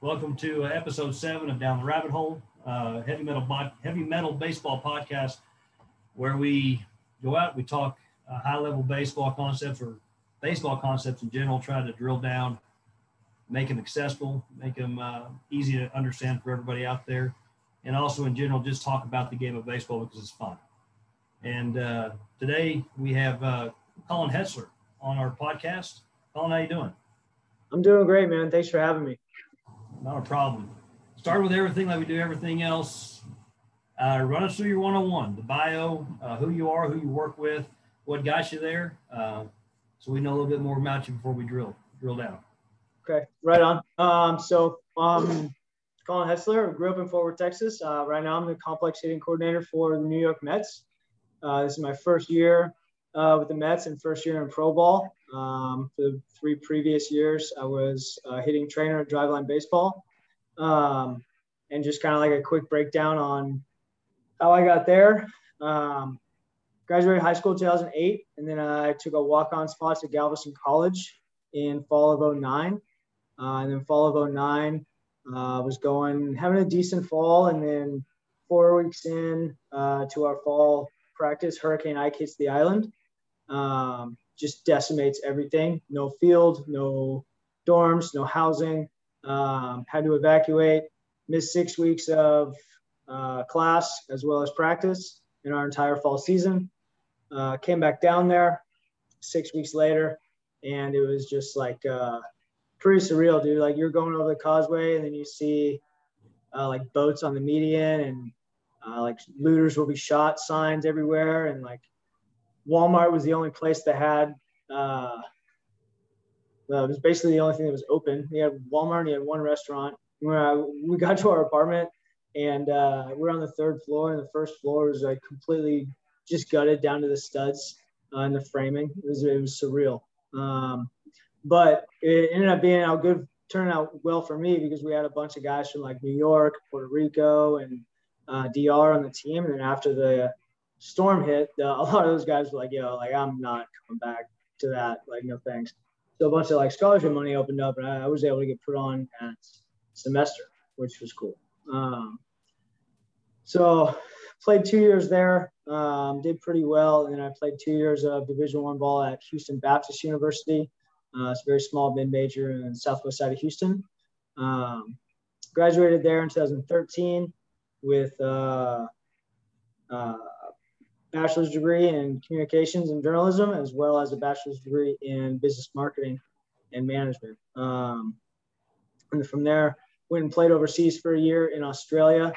Welcome to uh, episode seven of Down the Rabbit Hole, uh, heavy metal heavy metal baseball podcast, where we go out, we talk uh, high level baseball concepts or baseball concepts in general, try to drill down, make them accessible, make them uh, easy to understand for everybody out there, and also in general just talk about the game of baseball because it's fun. And uh, today we have Colin Hetzler on our podcast. Colin, how are you doing? I'm doing great, man. Thanks for having me. Not a problem. Start with everything like we do everything else. Uh, run us through your one-on-one, the bio, uh, who you are, who you work with, what got you there, uh, so we know a little bit more about you before we drill drill down. Okay, right on. Um, so, um, Colin Hetzler, grew up in Fort Worth, Texas. Uh, right now, I'm the complex hitting coordinator for the New York Mets. Uh, this is my first year uh, with the Mets and first year in pro ball. Um, for the three previous years, I was uh, hitting trainer at Driveline Baseball. Um, and just kind of like a quick breakdown on how I got there. Um, graduated high school 2008, and then I took a walk-on spot to Galveston College in fall of 09. Uh, and then fall of 09, uh, was going, having a decent fall. And then four weeks in uh, to our fall practice, Hurricane Ike hits the island um, just decimates everything. No field, no dorms, no housing. Um, had to evacuate. Missed six weeks of uh, class as well as practice in our entire fall season. Uh, came back down there six weeks later, and it was just like uh, pretty surreal, dude. Like you're going over the causeway, and then you see uh, like boats on the median, and uh, like looters will be shot signs everywhere, and like Walmart was the only place that had. Uh, well, it was basically the only thing that was open. We had Walmart and he had one restaurant. Uh, we got to our apartment and uh, we're on the third floor, and the first floor was like completely just gutted down to the studs uh, and the framing. It was it was surreal. Um, but it ended up being a good turn out well for me because we had a bunch of guys from like New York, Puerto Rico, and uh, DR on the team. And then after the storm hit, uh, a lot of those guys were like, yo, like I'm not coming back to that. Like, no thanks. So a bunch of like scholarship money opened up, and I, I was able to get put on at semester, which was cool. Um, so played two years there, um, did pretty well, and I played two years of Division One ball at Houston Baptist University. Uh, it's a very small mid major in the southwest side of Houston. Um, graduated there in 2013 with uh, uh, bachelor's degree in communications and journalism, as well as a bachelor's degree in business marketing and management. Um, and from there, went and played overseas for a year in Australia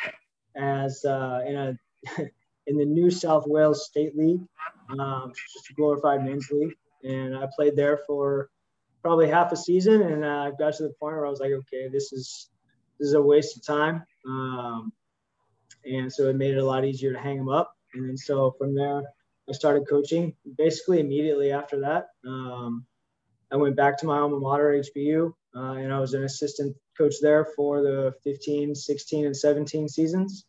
as uh, in a in the New South Wales State League, um, just a glorified men's league. And I played there for probably half a season, and I uh, got to the point where I was like, okay, this is this is a waste of time. Um, and so it made it a lot easier to hang them up. And then so from there, I started coaching basically immediately after that. Um, I went back to my alma mater, HBU, uh, and I was an assistant coach there for the 15, 16, and 17 seasons.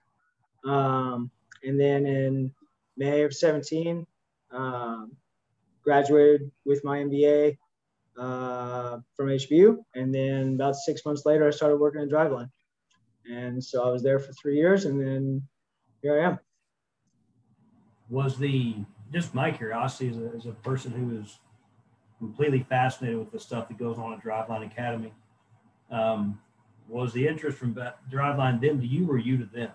Um, and then in May of 17, um, graduated with my MBA uh, from HBU. And then about six months later, I started working at Driveline. And so I was there for three years, and then here I am was the just my curiosity as a, as a person who is completely fascinated with the stuff that goes on at Driveline Academy. Um, was the interest from Driveline them to you or you to them?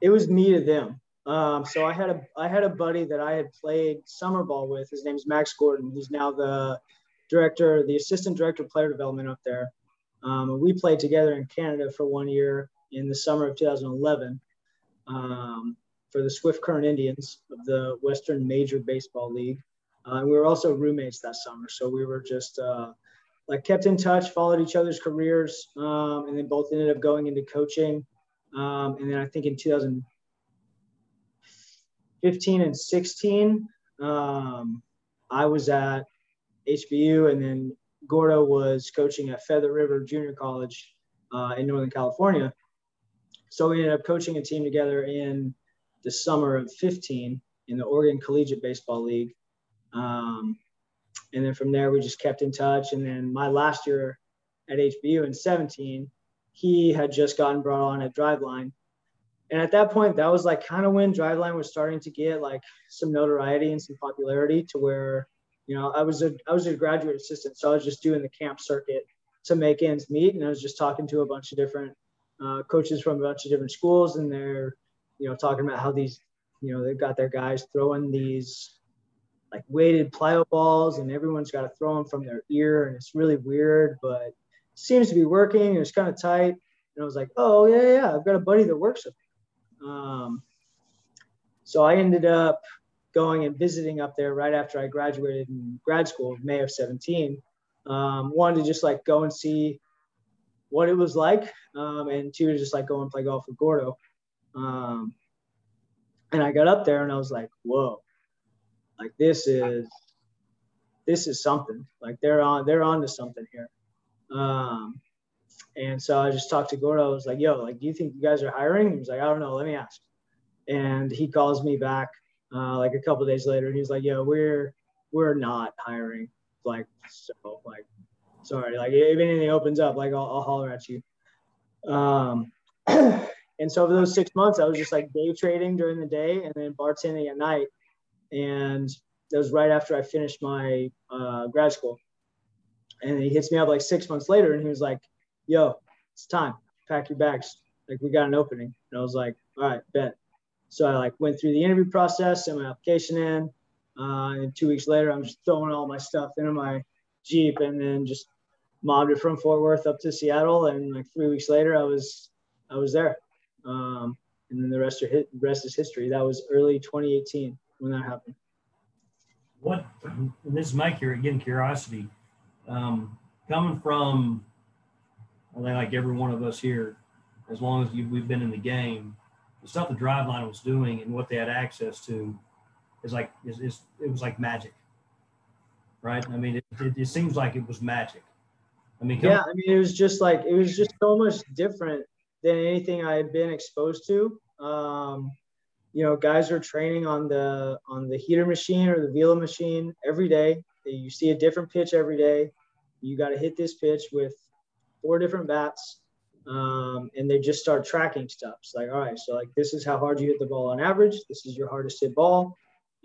It was me to them. Um, so I had a I had a buddy that I had played summer ball with. His name's Max Gordon. He's now the director, the assistant director of player development up there. Um, we played together in Canada for one year in the summer of 2011. Um, for the Swift Current Indians of the Western Major Baseball League. Uh, and we were also roommates that summer. So we were just uh, like kept in touch, followed each other's careers, um, and then both ended up going into coaching. Um, and then I think in 2015 and 16, um, I was at HBU, and then Gordo was coaching at Feather River Junior College uh, in Northern California. So we ended up coaching a team together in the summer of 15 in the Oregon Collegiate Baseball League. Um, and then from there, we just kept in touch. And then my last year at HBU in 17, he had just gotten brought on at Driveline. And at that point, that was like kind of when Driveline was starting to get like some notoriety and some popularity to where, you know, I was a I was a graduate assistant, so I was just doing the camp circuit to make ends meet, and I was just talking to a bunch of different uh, coaches from a bunch of different schools, and they're, you know, talking about how these, you know, they've got their guys throwing these like weighted plyo balls, and everyone's got to throw them from their ear, and it's really weird, but seems to be working. It's kind of tight. And I was like, oh yeah, yeah, I've got a buddy that works with me. Um, so I ended up going and visiting up there right after I graduated in grad school, May of 17. Um, wanted to just like go and see what it was like, um, and two to just like go and play golf with Gordo. Um, and I got up there and I was like, whoa, like this is this is something. Like they're on they're on to something here. Um, and so I just talked to Gordo. I was like, yo, like, do you think you guys are hiring? He was like, I don't know. Let me ask. And he calls me back uh, like a couple days later. And he's like, yo, we're, we're not hiring. Like, so like, sorry, like if anything opens up, like I'll, I'll holler at you. Um, and so for those six months, I was just like day trading during the day and then bartending at night. And that was right after I finished my uh, grad school. And he hits me up like six months later and he was like, yo, it's time. Pack your bags. Like we got an opening. And I was like, all right, bet. So I like went through the interview process, sent my application in. Uh, and two weeks later, I'm just throwing all my stuff into my Jeep and then just mobbed it from Fort Worth up to Seattle. And like three weeks later, I was, I was there. Um, and then the rest, are, the rest is history. That was early 2018 when that happened. What, and this is my again, curiosity um, coming from, I think like every one of us here, as long as you, we've been in the game, the stuff the driveline was doing and what they had access to is like is, is it was like magic, right? I mean, it, it, it seems like it was magic. I mean, yeah, I mean, it was just like it was just so much different than anything I had been exposed to. Um, you know, guys are training on the on the heater machine or the velo machine every day. You see a different pitch every day. You got to hit this pitch with four different bats. Um, and they just start tracking stuff. It's like, all right, so like this is how hard you hit the ball on average. This is your hardest hit ball.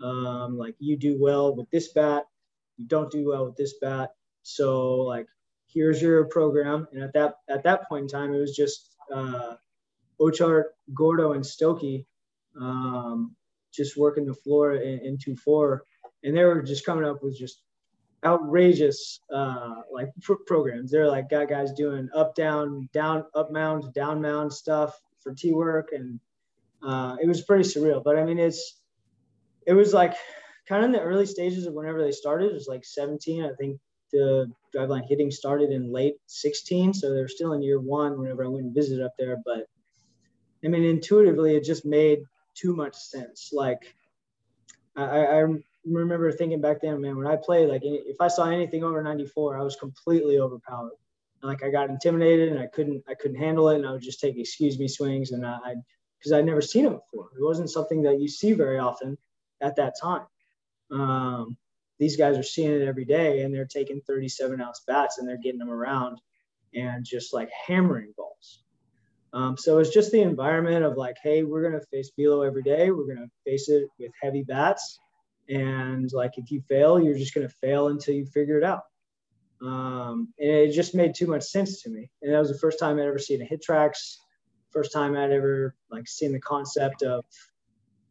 Um, like you do well with this bat, you don't do well with this bat. So like here's your program. And at that at that point in time, it was just uh, Ochart, Gordo, and Stokey um, just working the floor in, in two four, and they were just coming up with just outrageous uh, like pr- programs. They're like got guys doing up down down up mound down mound stuff for T work, and uh, it was pretty surreal. But I mean, it's it was like kind of in the early stages of whenever they started. It was like 17, I think. The driveline hitting started in late 16, so they're still in year one. Whenever I went and visited up there, but I mean, intuitively, it just made too much sense. Like I, I remember thinking back then, man, when I played, like if I saw anything over 94, I was completely overpowered. Like I got intimidated and I couldn't, I couldn't handle it, and I would just take excuse me swings, and I, because I'd never seen it before. It wasn't something that you see very often at that time. Um, these guys are seeing it every day, and they're taking 37 ounce bats and they're getting them around and just like hammering balls. Um, so it's just the environment of like, hey, we're gonna face velo every day. We're gonna face it with heavy bats and like if you fail you're just to fail until you figure it out um, and it just made too much sense to me and that was the first time i'd ever seen a HitTrax. first time i'd ever like seen the concept of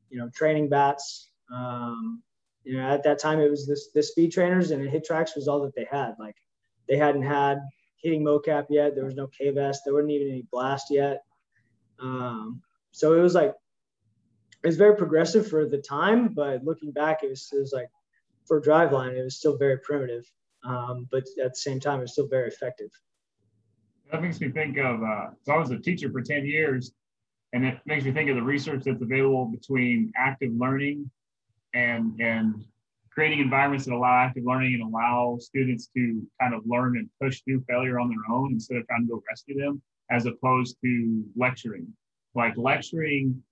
you know training bats um, you know at that time it was this the speed trainers and the HitTrax was all that they had like they hadn't had hitting mocap yet there was no K-Vest there wasn't even any blast yet um, so it was like it was very progressive for the time, but looking back, it was, it was like for driveline, it was still very primitive. Um, but at the same time, it's still very effective. That makes me think of, uh, so I was a teacher for 10 years, and it makes me think of the research that's available between active learning and, and creating environments that allow active learning and allow students to kind of learn and push through failure on their own instead of trying to go rescue them, as opposed to lecturing. Like lecturing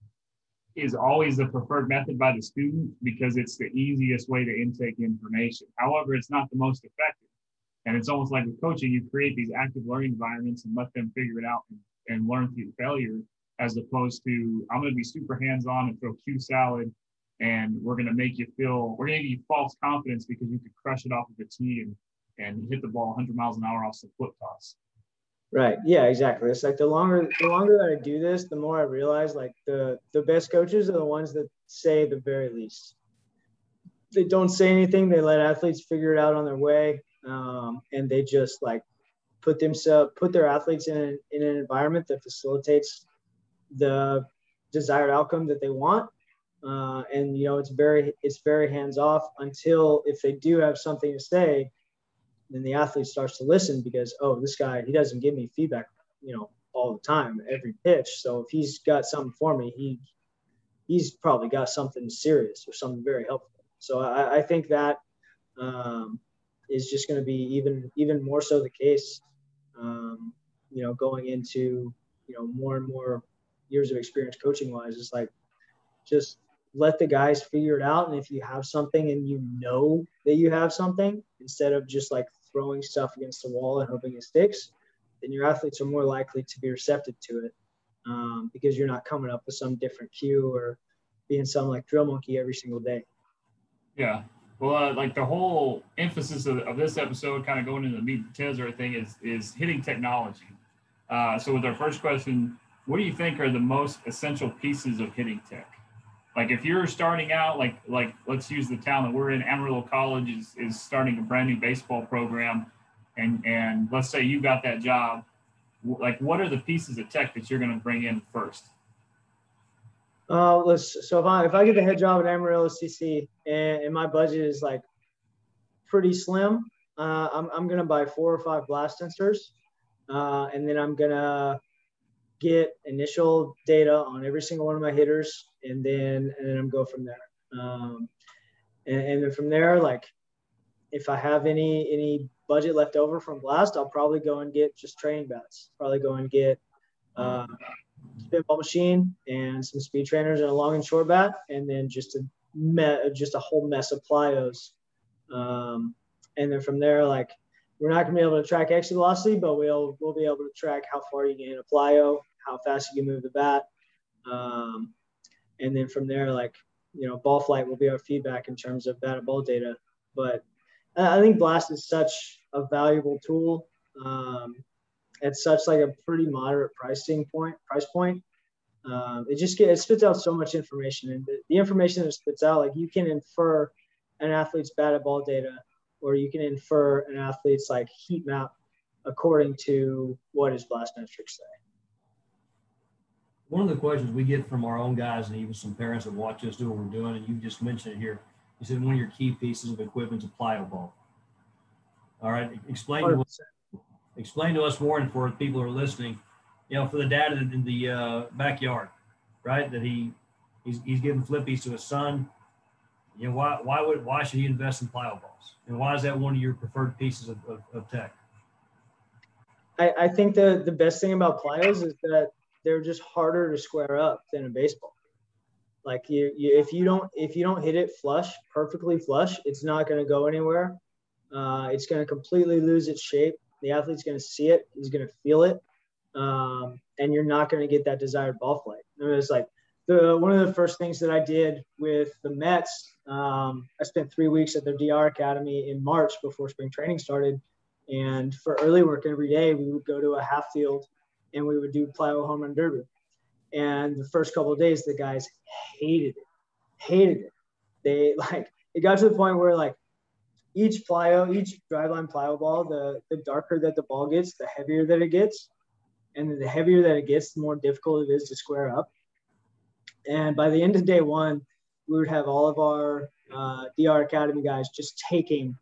is always the preferred method by the student because it's the easiest way to intake information. However, it's not the most effective. And it's almost like with coaching, you create these active learning environments and let them figure it out and, and learn through failure, as opposed to I'm going to be super hands-on and throw cue salad, and we're going to make you feel we're going to give you false confidence because you could crush it off of a tee and and hit the ball 100 miles an hour off some flip toss. Right. Yeah, exactly. It's like the longer the longer that I do this, the more I realize like the the best coaches are the ones that say the very least. They don't say anything. They let athletes figure it out on their way, um, and they just like put themselves put their athletes in in an environment that facilitates the desired outcome that they want. Uh, and you know, it's very it's very hands off until if they do have something to say, then the athlete starts to listen because oh this guy he doesn't give me feedback you know all the time every pitch. So if he's got something for me he he's probably got something serious or something very helpful. So i, I think that um, is just going to be even even more so the case um, you know going into you know more and more years of experience coaching wise it's like just let the guys figure it out and if you have something and you know that you have something instead of just like throwing stuff against the wall and hoping it sticks, then your athletes are more likely to be receptive to it um, because you're not coming up with some different cue or being some like drill monkey every single day. Yeah. Well, uh, like the whole emphasis of, of, this episode, kind of going into the meat and potatoes everything, is is hitting technology. Uh, so, with our first question, what do you think are the most essential pieces of hitting tech? Like if you're starting out like like let's use the town that we're in. Amarillo college is, is starting a brand new baseball program and and let's say you got that job like what are the pieces of tech that you're going to bring in first? Uh let's so if i if i get the head job at amarillo cc and, and my budget is like pretty slim uh, I'm, I'm gonna buy four or five blast sensors uh, and then i'm gonna get initial data on every single one of my hitters and then and then I'm go from there. Um, and, and then from there, like if I have any any budget left over from Blast, I'll probably go and get just training bats. Probably go and get uh, spinball machine and some speed trainers and a long and short bat, and then just a me- just a whole mess of plyos. Um, and then from there, like we're not gonna be able to track exit velocity, but we'll we'll be able to track how far you can hit a plyo, how fast you can move the bat, um, and then from there, like you know, ball flight will be our feedback in terms of bat ball data. But I think Blast is such a valuable tool. Um, at such like a pretty moderate pricing point, price point. Um, it just get, it spits out so much information, and the, the information that spits out, like you can infer an athlete's batted ball data, or you can infer an athlete's like heat map according to what his blast metrics say one of the questions we get from our own guys and even some parents that watch us do what we're doing, and you just mentioned it here. You said one of your key pieces of equipment is a plyo ball. All right, explain to us, explain to us more, and for people who are listening, you know, for the dad in the uh, backyard, right? That he he's, he's giving flippies to his son. You know, why why would why should he invest in plyo balls, and why is that one of your preferred pieces of, of, of tech? I, I think the the best thing about plyos is that they're just harder to square up than a baseball. Like you, you if you don't if you don't hit it flush, perfectly flush, it's not going to go anywhere. Uh, it's going to completely lose its shape. The athlete's going to see it. He's going to feel it, um, and you're not going to get that desired ball flight. I mean, it's like the one of the first things that I did with the Mets. Um, I spent three weeks at their DR academy in March before spring training started, and for early work every day, we would go to a half field and we would do plyo home run derby. And the first couple of days, the guys hated it, hated it. They like it got to the point where like each plyo, each driveline plyo ball, the the darker that the ball gets, the heavier that it gets, and the heavier that it gets, the more difficult it is to square up. And by the end of day one, we would have all of our uh, DR Academy guys just taking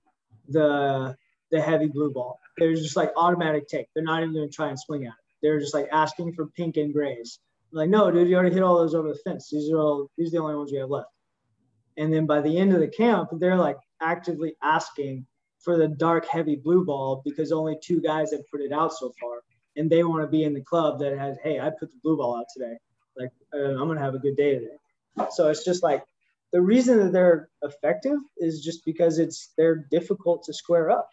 the the heavy blue ball. They're just like automatic take. They're not even going to try and swing at it they're just like asking for pink and grays. I'm like, no, dude, you already hit all those over the fence. These are all these are the only ones we have left. And then by the end of the camp, they're like actively asking for the dark heavy blue ball because only two guys have put it out so far. And they want to be in the club that has, hey, I put the blue ball out today. Like uh, I'm gonna have a good day today. So it's just like the reason that they're effective is just because it's they're difficult to square up.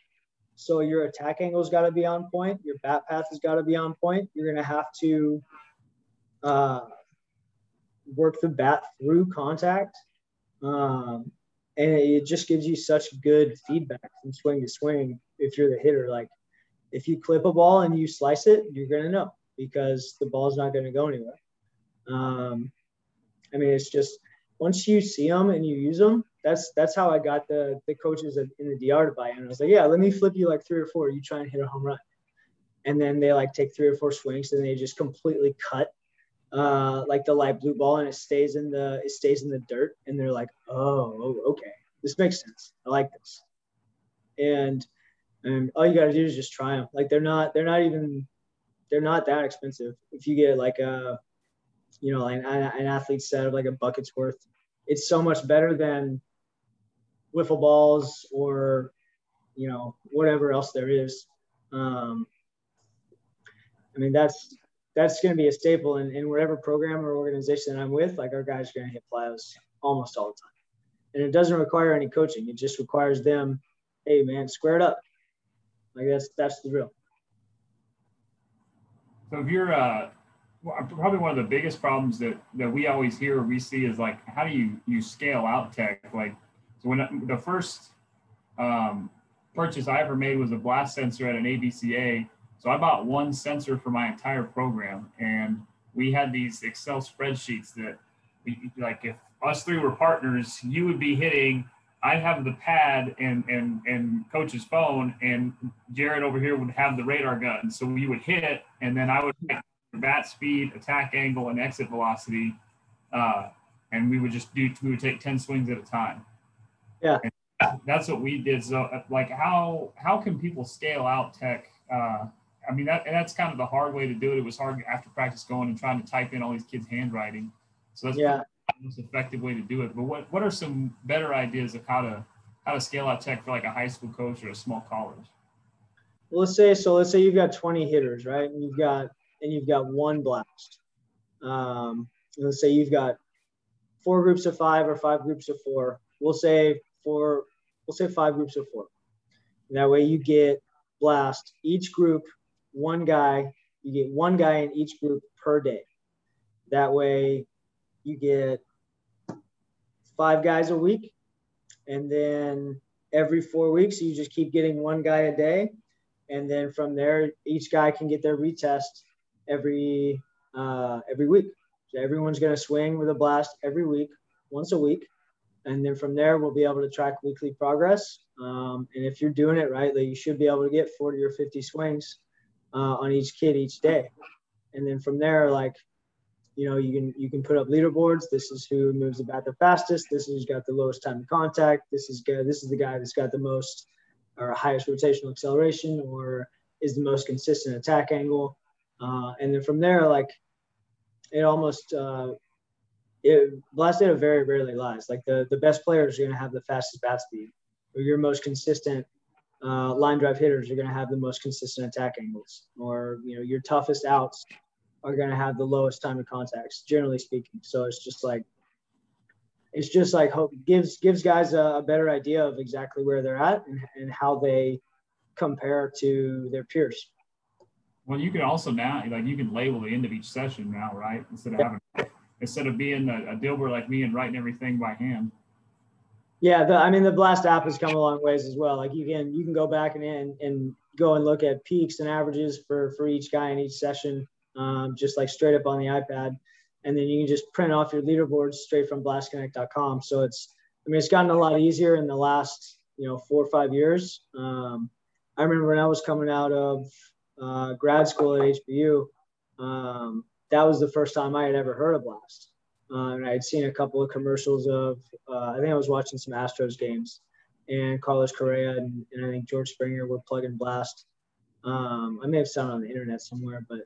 So your attack angle's got to be on point. Your bat path has got to be on point. You're going to have to uh, work the bat through contact. Um, and it just gives you such good feedback from swing to swing if you're the hitter. Like if you clip a ball and you slice it, you're going to know because the ball's not going to go anywhere. Um, I mean, it's just once you see them and you use them, that's that's how I got the the coaches in the DR to buy in. I was like, yeah, let me flip you like three or four. You try and hit a home run, and then they like take three or four swings and they just completely cut uh, like the light blue ball and it stays in the it stays in the dirt and they're like, oh, okay, this makes sense. I like this, and and all you got to do is just try them. Like they're not they're not even they're not that expensive. If you get like a you know, like an, an athlete set of like a bucket's worth, it's so much better than wiffle balls or you know whatever else there is. Um, I mean that's that's going to be a staple in, in whatever program or organization that I'm with. Like our guys are going to hit plyos almost all the time, and it doesn't require any coaching. It just requires them, hey man, square it up. Like that's that's the drill. So if you're uh, probably one of the biggest problems that that we always hear or we see is like how do you you scale out tech like so when the first um, purchase I ever made was a blast sensor at an ABCA. So I bought one sensor for my entire program, and we had these Excel spreadsheets that, we, like, if us three were partners, you would be hitting. I'd have the pad and and and coach's phone, and Jared over here would have the radar gun. So we would hit, and then I would bat speed, attack angle, and exit velocity, uh, and we would just do. We would take ten swings at a time. Yeah. And that's what we did. So like how how can people scale out tech? Uh, I mean that that's kind of the hard way to do it. It was hard after practice going and trying to type in all these kids' handwriting. So that's yeah. the most effective way to do it. But what what are some better ideas of how to how to scale out tech for like a high school coach or a small college? Well, let's say so. Let's say you've got 20 hitters, right? And you've got and you've got one blast. Um, let's say you've got four groups of five or five groups of four. We'll say for we'll say five groups of four. that way you get blast each group one guy. You get one guy in each group per day. That way you get five guys a week, and then every four weeks you just keep getting one guy a day, and then from there each guy can get their retest every uh, every week. So everyone's going to swing with a blast every week, once a week, and then from there we'll be able to track weekly progress. Um, and if you're doing it right, like you should be able to get 40 or 50 swings uh, on each kid each day. And then from there, like you know, you can you can put up leaderboards. This is who moves the bat the fastest. This is who's got the lowest time to contact. This is good. This is the guy that's got the most or highest rotational acceleration or is the most consistent attack angle. Uh, and then from there, like it almost uh, it blast data very rarely lies. Like the the best players are going to have the fastest bat speed, or your most consistent uh, line drive hitters are going to have the most consistent attack angles, or you know your toughest outs are going to have the lowest time of contacts, generally speaking. So it's just like it's just like hope gives gives guys a, a better idea of exactly where they're at and, and how they compare to their peers. Well, you can also now like you can label the end of each session now, right? Instead of having instead of being a, a Dilber like me and writing everything by hand. Yeah, the, I mean the Blast app has come a long ways as well. Like you can you can go back and and, and go and look at peaks and averages for for each guy in each session, um, just like straight up on the iPad, and then you can just print off your leaderboards straight from blastconnect.com. So it's I mean it's gotten a lot easier in the last you know four or five years. Um, I remember when I was coming out of uh, grad school at HBU, um, that was the first time I had ever heard of Blast. Uh, and I had seen a couple of commercials of, uh, I think I was watching some Astros games, and Carlos Correa and, and I think George Springer were plugging Blast. Um, I may have found it on the internet somewhere, but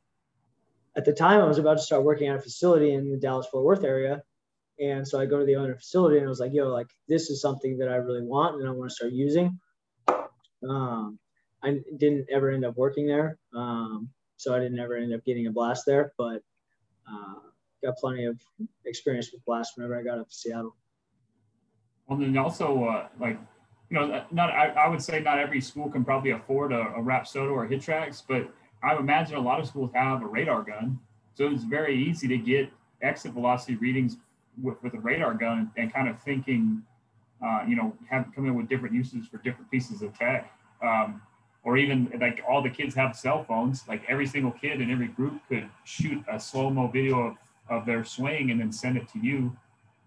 at the time I was about to start working at a facility in the Dallas Fort Worth area. And so I go to the owner facility and I was like, yo, like this is something that I really want and I want to start using. Um, I didn't ever end up working there. Um, so I didn't ever end up getting a blast there, but uh, got plenty of experience with blast whenever I got up to Seattle. Well, then also uh, like you know, not I, I would say not every school can probably afford a, a Rapsodo or a HitTrax, but I imagine a lot of schools have a radar gun, so it's very easy to get exit velocity readings with, with a radar gun and, and kind of thinking, uh, you know, have come in with different uses for different pieces of tech. Um, or even like all the kids have cell phones, like every single kid in every group could shoot a slow mo video of, of their swing and then send it to you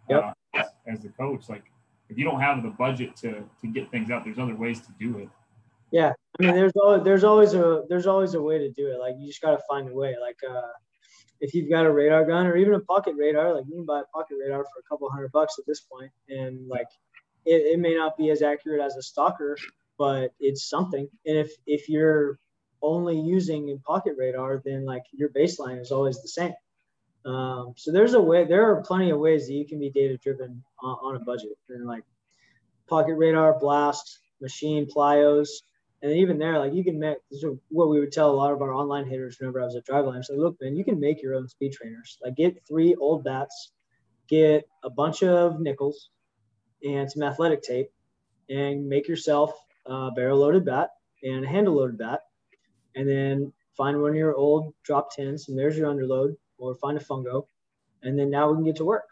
yep. uh, as, as the coach. Like if you don't have the budget to to get things out, there's other ways to do it. Yeah, I mean, there's always there's always a there's always a way to do it. Like you just got to find a way. Like uh, if you've got a radar gun or even a pocket radar, like you can buy a pocket radar for a couple hundred bucks at this point, and like it, it may not be as accurate as a stalker, but it's something. And if if you're only using pocket radar, then like your baseline is always the same. Um, so there's a way. There are plenty of ways that you can be data driven on, on a budget, and like pocket radar, blast, machine, plyos, and even there, like you can make this is what we would tell a lot of our online hitters whenever I was at Driveline. So look, man, you can make your own speed trainers. Like get three old bats, get a bunch of nickels, and some athletic tape, and make yourself a barrel loaded bat and a handle loaded bat, and then find one of your old drop tins, and there's your underload, or find a fungo, and then now we can get to work.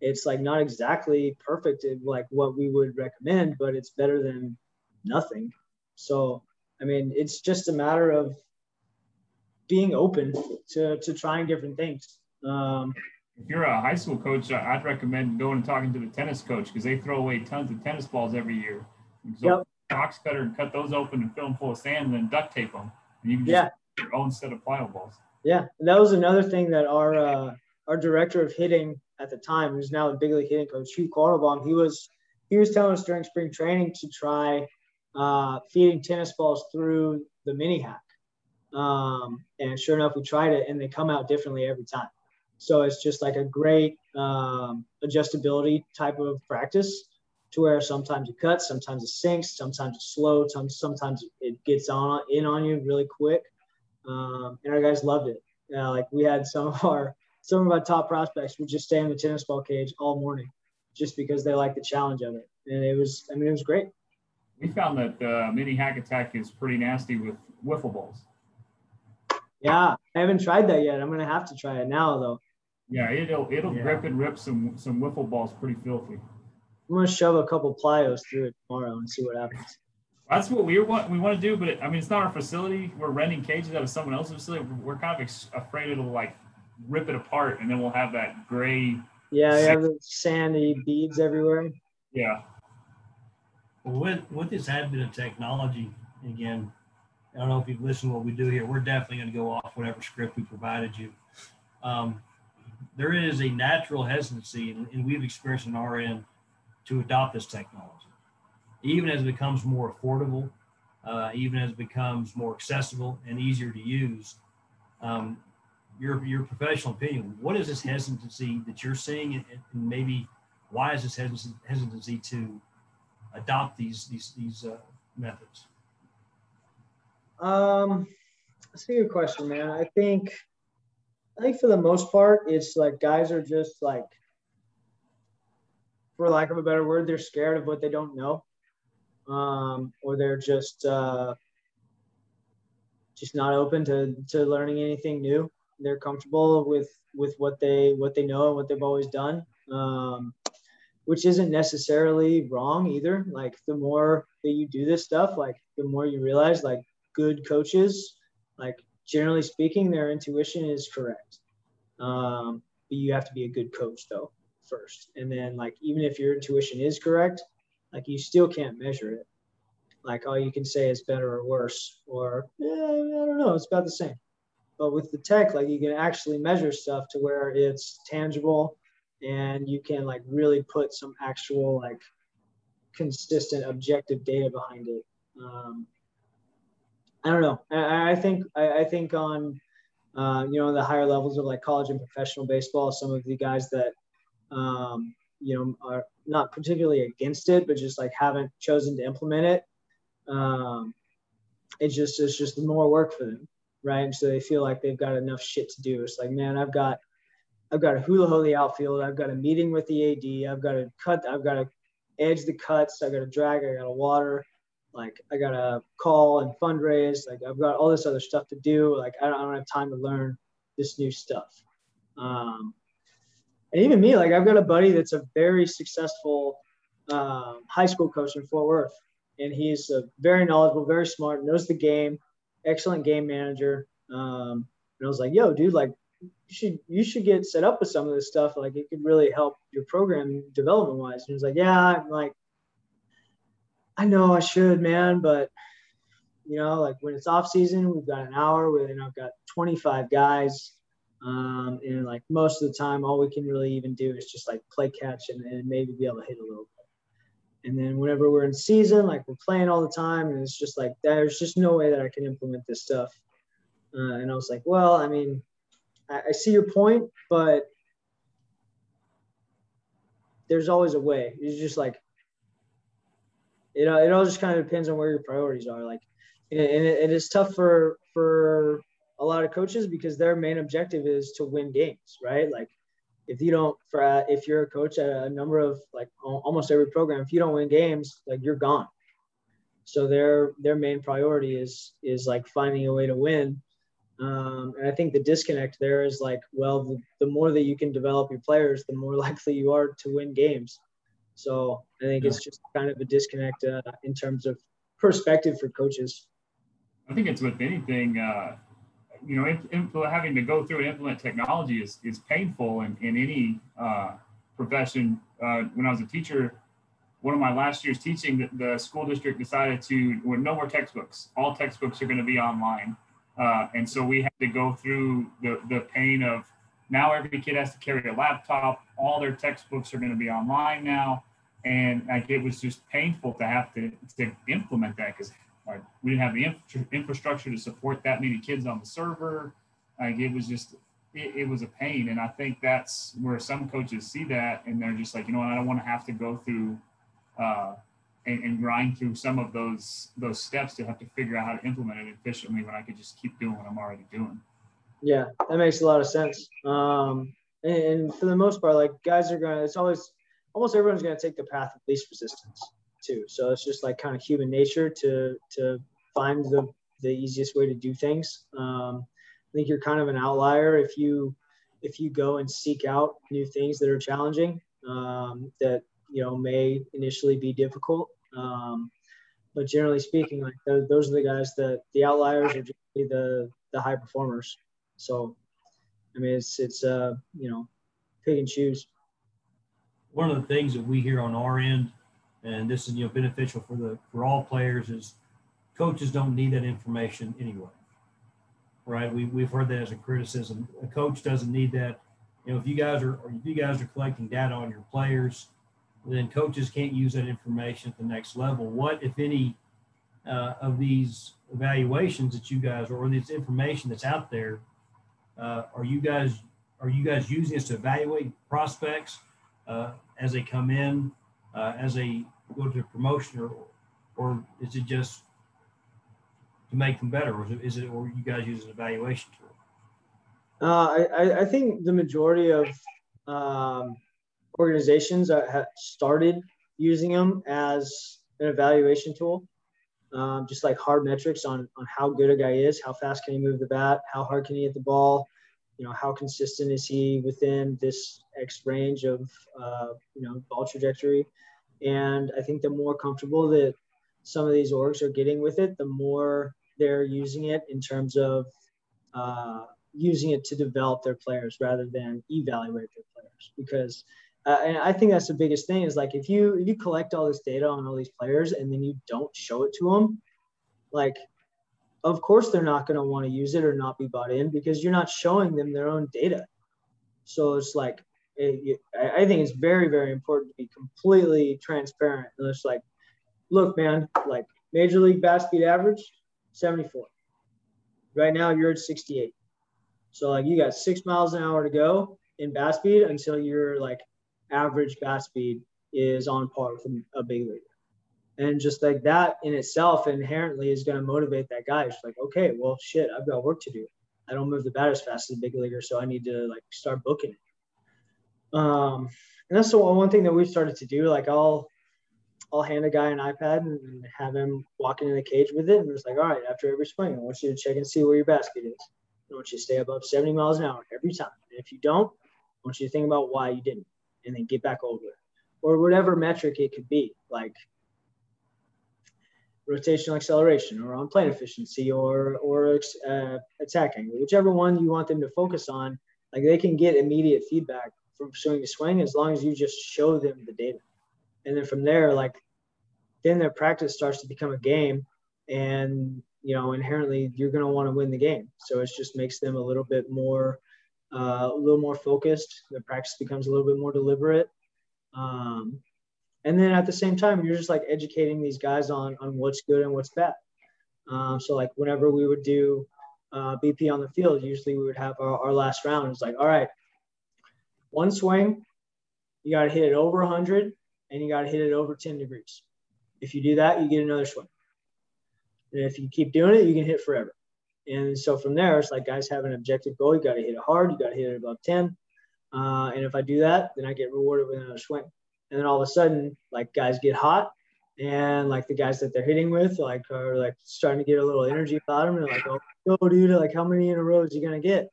It's like not exactly perfect in like what we would recommend, but it's better than nothing. So, I mean, it's just a matter of being open to, to trying different things. Um, if you're a high school coach, I'd recommend going and talking to the tennis coach because they throw away tons of tennis balls every year. So yep. Box cutter and cut those open and fill them full of sand and then duct tape them. And you can just yeah. your own set of plyo balls. Yeah, and that was another thing that our uh, our director of hitting at the time, who's now a big league hitting coach, Hugh Quattlebaum, he was he was telling us during spring training to try uh, feeding tennis balls through the mini hack. Um, and sure enough, we tried it, and they come out differently every time. So it's just like a great um, adjustability type of practice to where sometimes it cuts, sometimes it sinks, sometimes it's slow, sometimes it gets on in on you really quick. Um, and our guys loved it. Uh, like we had some of our some of our top prospects would just stay in the tennis ball cage all morning, just because they like the challenge of it. And it was, I mean, it was great. We found that uh, mini hack attack is pretty nasty with wiffle balls. Yeah, I haven't tried that yet. I'm gonna have to try it now though. Yeah, it'll it'll yeah. grip and rip some some wiffle balls pretty filthy. I'm gonna shove a couple plyos through it tomorrow and see what happens. That's what we want. We want to do, but it, I mean, it's not our facility. We're renting cages out of someone else's facility. We're kind of ex- afraid it'll like rip it apart, and then we'll have that gray. Yeah, you have the sandy beads everywhere. Yeah. with with this advent of technology, again, I don't know if you've listened to what we do here. We're definitely going to go off whatever script we provided you. Um, there is a natural hesitancy, and, and we've experienced on our end, to adopt this technology even as it becomes more affordable, uh, even as it becomes more accessible and easier to use. Um, your your professional opinion, what is this hesitancy that you're seeing, and, maybe why is this hesitancy to adopt these these these uh, methods? Um, that's a good question, man. I think I think for the most part, it's like guys are just like, for lack of a better word, they're scared of what they don't know um, or they're just uh, just not open to, to learning anything new. They're comfortable with with what they what they know and what they've always done, um, which isn't necessarily wrong either. Like the more that you do this stuff, like the more you realize, like good coaches, like generally speaking, their intuition is correct. Um, but you have to be a good coach though first, and then like even if your intuition is correct, like you still can't measure it. Like all you can say is better or worse, or eh, I don't know, it's about the same. But with the tech, like you can actually measure stuff to where it's tangible and you can like really put some actual like consistent objective data behind it. Um, I don't know. I, I think I, I, think on uh, you know the higher levels of like college and professional baseball, some of the guys that um, you know are not particularly against it, but just like haven't chosen to implement it. Um, it's just it's just more work for them, right? so they feel like they've got enough shit to do. It's like, man, I've got I've got a hula hula outfield. I've got a meeting with the AD. I've got to cut. I've got to edge the cuts. I got to drag. I got to water. Like I got to call and fundraise. Like I've got all this other stuff to do. Like I don't, I don't have time to learn this new stuff. Um, and even me, like I've got a buddy that's a very successful um, high school coach in Fort Worth, and he's a very knowledgeable, very smart, knows the game, excellent game manager. Um, and I was like, "Yo, dude, like you should you should get set up with some of this stuff. Like it could really help your program development wise." And he was like, "Yeah, I'm like, I know I should, man, but." You know, like when it's off season, we've got an hour then I've got 25 guys um, and like most of the time, all we can really even do is just like play catch and, and maybe be able to hit a little bit. And then whenever we're in season, like we're playing all the time, and it's just like there's just no way that I can implement this stuff. Uh, and I was like, well, I mean, I, I see your point, but there's always a way. It's just like, you know, it all just kind of depends on where your priorities are. Like, and it, it is tough for for a lot of coaches because their main objective is to win games, right? Like if you don't, for uh, if you're a coach at a number of like almost every program, if you don't win games, like you're gone. So their their main priority is is like finding a way to win. Um, and I think the disconnect there is like, well, the, the more that you can develop your players, the more likely you are to win games. So I think yeah. it's just kind of a disconnect uh, in terms of perspective for coaches. I think it's with anything. Uh, you know, having to go through and implement technology is, is painful in, in any uh, profession. Uh, when I was a teacher, one of my last years teaching, the, the school district decided to well, no more textbooks. All textbooks are going to be online. Uh, and so we had to go through the, the pain of now every kid has to carry a laptop. All their textbooks are going to be online now. And like, it was just painful to have to, to implement that because like we didn't have the infra- infrastructure to support that many kids on the server. Like it was just, it, it, was a pain. And I think that's where some coaches see that and they're just like, you know what, I don't want to have to go through uh, and, and, grind through some of those those steps to have to figure out how to implement it efficiently when I could just keep doing what I'm already doing. Yeah, that makes a lot of sense. Um, and, and for the most part, like guys are going to, it's always, almost everyone's going to take the path of least resistance too. So it's just like kind of human nature to to find the the easiest way to do things. Um, I think you're kind of an outlier if you if you go and seek out new things that are challenging um, that you know may initially be difficult. Um, but generally speaking, like those, those are the guys that the outliers are generally the the high performers. So, I mean, it's it's uh you know, pick and choose. One of the things that we hear on our end and this is you know beneficial for the for all players is coaches don't need that information anyway right? We, we've heard that as a criticism. A coach doesn't need that. You know if you guys are if you guys are collecting data on your players then coaches can't use that information at the next level. What if any uh, of these evaluations that you guys or this information that's out there uh, are you guys are you guys using this to evaluate prospects uh, as they come in uh, as they go to promotion or or is it just to make them better? Or is it, or you guys use an evaluation tool? Uh, I, I think the majority of um, organizations have started using them as an evaluation tool um, just like hard metrics on on how good a guy is how fast can he move the bat how hard can he hit the ball you know how consistent is he within this x range of uh, you know ball trajectory and I think the more comfortable that some of these orgs are getting with it, the more they're using it in terms of uh, using it to develop their players rather than evaluate their players. Because uh, and I think that's the biggest thing is like if you if you collect all this data on all these players and then you don't show it to them, like of course they're not going to want to use it or not be bought in because you're not showing them their own data. So it's like it, I think it's very, very important to be completely transparent. And it's like, look, man, like major league bat speed average, 74. Right now you're at 68. So like you got six miles an hour to go in bat speed until your like average bat speed is on par with a big leaguer. And just like that in itself inherently is going to motivate that guy. It's like, okay, well, shit, I've got work to do. I don't move the bat as fast as a big leaguer, so I need to like start booking it. Um, and that's the one thing that we've started to do. Like I'll, I'll hand a guy an iPad and have him walk into the cage with it. And it's like, all right, after every swing, I want you to check and see where your basket is. I want you to stay above 70 miles an hour every time. And if you don't, I want you to think about why you didn't and then get back over it. Or whatever metric it could be, like rotational acceleration or on plane efficiency or or uh, attacking, whichever one you want them to focus on. Like they can get immediate feedback from swing to swing as long as you just show them the data. And then from there, like then their practice starts to become a game and you know inherently you're going to want to win the game. So it just makes them a little bit more uh, a little more focused. The practice becomes a little bit more deliberate. Um, and then at the same time you're just like educating these guys on on what's good and what's bad. Um, so like whenever we would do uh, bp on the field usually we would have our, our last round. It's like all right one swing you got to hit it over 100 and you got to hit it over 10 degrees if you do that, you get another swing. And if you keep doing it, you can hit forever. And so from there, it's like guys have an objective goal. You got to hit it hard. You got to hit it above 10. Uh, and if I do that, then I get rewarded with another swing. And then all of a sudden, like guys get hot, and like the guys that they're hitting with, like are like starting to get a little energy about them. And like, oh, dude! Like, how many in a row is he gonna get?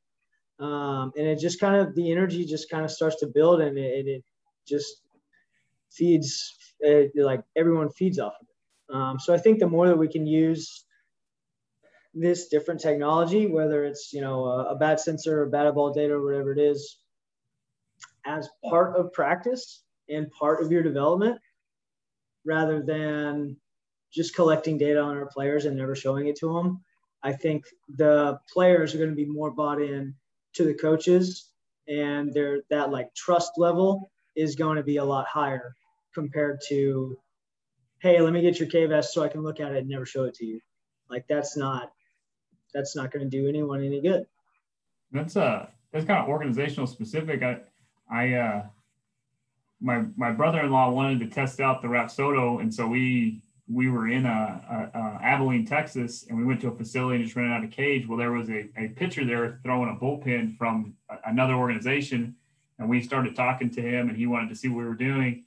Um, and it just kind of the energy just kind of starts to build, and it, it just feeds it, like everyone feeds off of it. Um, so I think the more that we can use this different technology, whether it's you know a, a bat sensor, or bat ball data, or whatever it is, as part of practice and part of your development, rather than just collecting data on our players and never showing it to them. I think the players are going to be more bought in to the coaches, and their that like trust level is going to be a lot higher compared to, hey, let me get your K-Vest so I can look at it and never show it to you. Like that's not that's not going to do anyone any good. That's uh that's kind of organizational specific. I I uh my my brother-in-law wanted to test out the Rapsodo, and so we we were in a, a, a, Abilene, Texas, and we went to a facility and just ran out of cage. Well, there was a, a pitcher there throwing a bullpen from a, another organization, and we started talking to him, and he wanted to see what we were doing.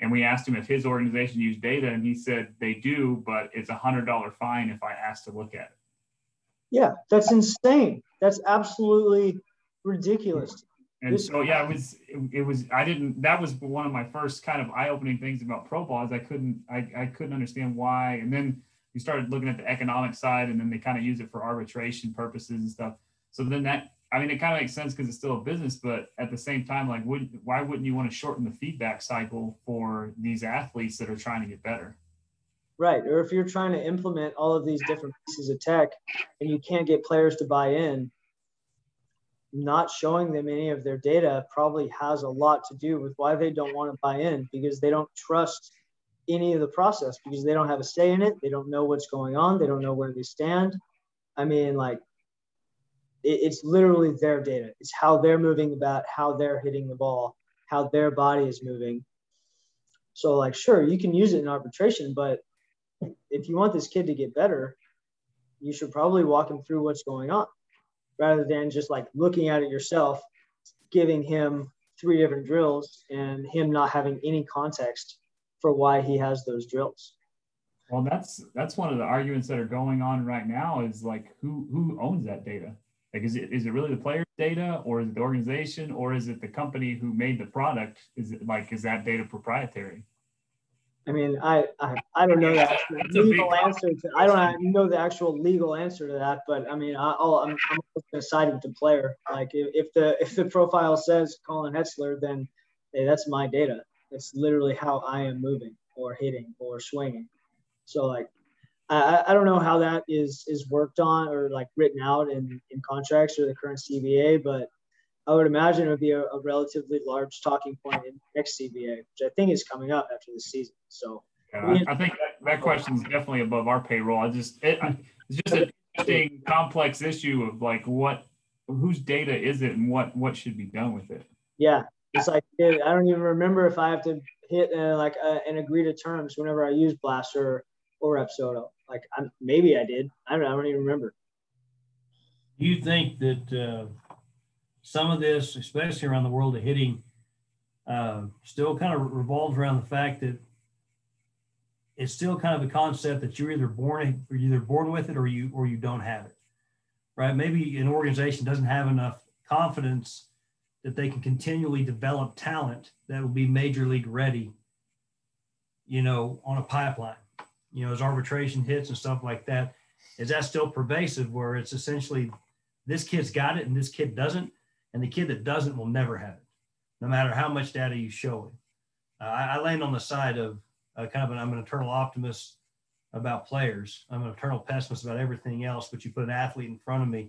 And we asked him if his organization used data and he said they do but it's a hundred dollar fine if i ask to look at it. Yeah that's insane. That's absolutely ridiculous and so yeah it was it, it, was i didn't that was one of my first kind of eye-opening things about pro ball is i couldn't I, I couldn't understand why and then we started looking at the economic side and then they kind of use it for arbitration purposes and stuff so then that I mean, it kind of makes sense because it's still a business, but at the same time, like, would why wouldn't you want to shorten the feedback cycle for these athletes that are trying to get better? Right. Or if you're trying to implement all of these different pieces of tech and you can't get players to buy in, not showing them any of their data probably has a lot to do with why they don't want to buy in because they don't trust any of the process because they don't have a say in it. They don't know what's going on. They don't know where they stand. I mean, like, it's literally their data. It's how they're moving about, how they're hitting the ball, how their body is moving. So, like, sure, you can use it in arbitration, but if you want this kid to get better, you should probably walk him through what's going on rather than just like looking at it yourself, giving him three different drills and him not having any context for why he has those drills. Well, that's that's one of the arguments that are going on right now is like who who owns that data? Like, is it is it really the player's data, or is it the organization, or is it the company who made the product? Is it like is that data proprietary? I mean, I I, I don't know the legal answer to. I don't know the actual legal answer to that, but I mean, I, will I'm I'm going to side with the player. Like, if, if the if the profile says Colin Hetzler, then hey, that's my data. It's literally how I am moving or hitting or swinging. So like, I, I don't know how that is is worked on or like written out in, in contracts or the current CBA, but I would imagine it would be a, a relatively large talking point in next CBA, which I think is coming up after the season. So yeah, I, I think that, that question is definitely above our payroll. I just it, it's just an interesting complex issue of like what whose data is it and what what should be done with it. Yeah, it's like I don't even remember if I have to hit uh, like uh, and agree to terms whenever I use Blaster or Rapsodo. Like I'm, maybe I did. I don't. I don't even remember. Do you think that uh, some of this, especially around the world of hitting, uh, still kind of revolves around the fact that it's still kind of a concept that you're either born or either born with it or you or you don't have it. Right? Maybe an organization doesn't have enough confidence that they can continually develop talent that will be major league ready, you know, on a pipeline. You know, as arbitration hits and stuff like that, is that still pervasive where it's essentially this kid's got it and this kid doesn't, and the kid that doesn't will never have it, no matter how much data you show him. Uh, I, I, land on the side of uh, kind of an I'm an eternal optimist about players. I'm an eternal pessimist about everything else. But you put an athlete in front of me,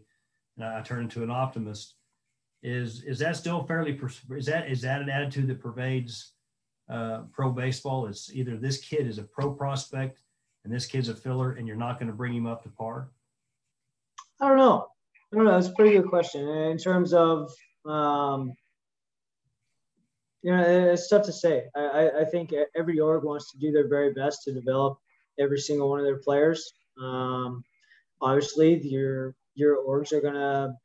and I, I turn into an optimist. Is is that still fairly? Is that is that an attitude that pervades uh, pro baseball? It's either this kid is a pro prospect and this kid's a filler, and you're not going to bring him up to par. I don't know. I don't know. That's a pretty good question. In terms of, um, you know, it's tough to say. I, I think every org wants to do their very best to develop every single one of their players. Um, obviously, your your orgs are gonna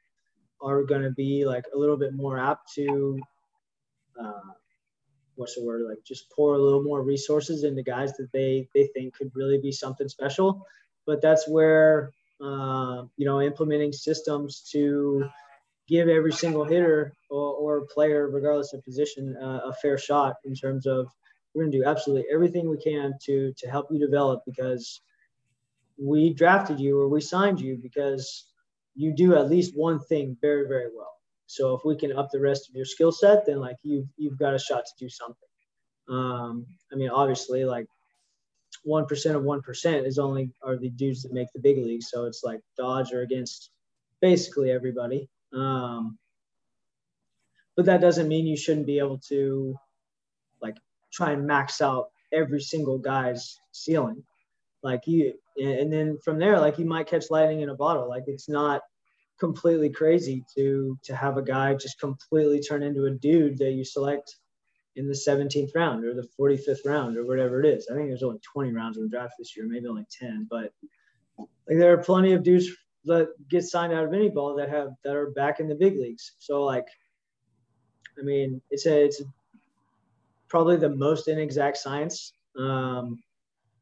are gonna be like a little bit more apt to, uh, what's the word? Like just pour a little more resources into guys that they they think could really be something special. But that's where uh, you know, implementing systems to give every single hitter or, or player, regardless of position, uh, a fair shot in terms of we're going to do absolutely everything we can to to help you develop because we drafted you or we signed you because you do at least one thing very very well. So if we can up the rest of your skill set, then like you've you've got a shot to do something. Um, I mean, obviously, like one percent of one percent is only are the dudes that make the big leagues. So it's like Dodge are against basically everybody. Um, but that doesn't mean you shouldn't be able to like try and max out every single guy's ceiling. Like you, and then from there, like you might catch lightning in a bottle. Like it's not completely crazy to to have a guy just completely turn into a dude that you select in the 17th round or the 45th round or whatever it is. I think there's only 20 rounds in the draft this year, maybe only 10, but like there are plenty of dudes that get signed out of any ball that have that are back in the big leagues. So like, I mean, it's a it's probably the most inexact science um,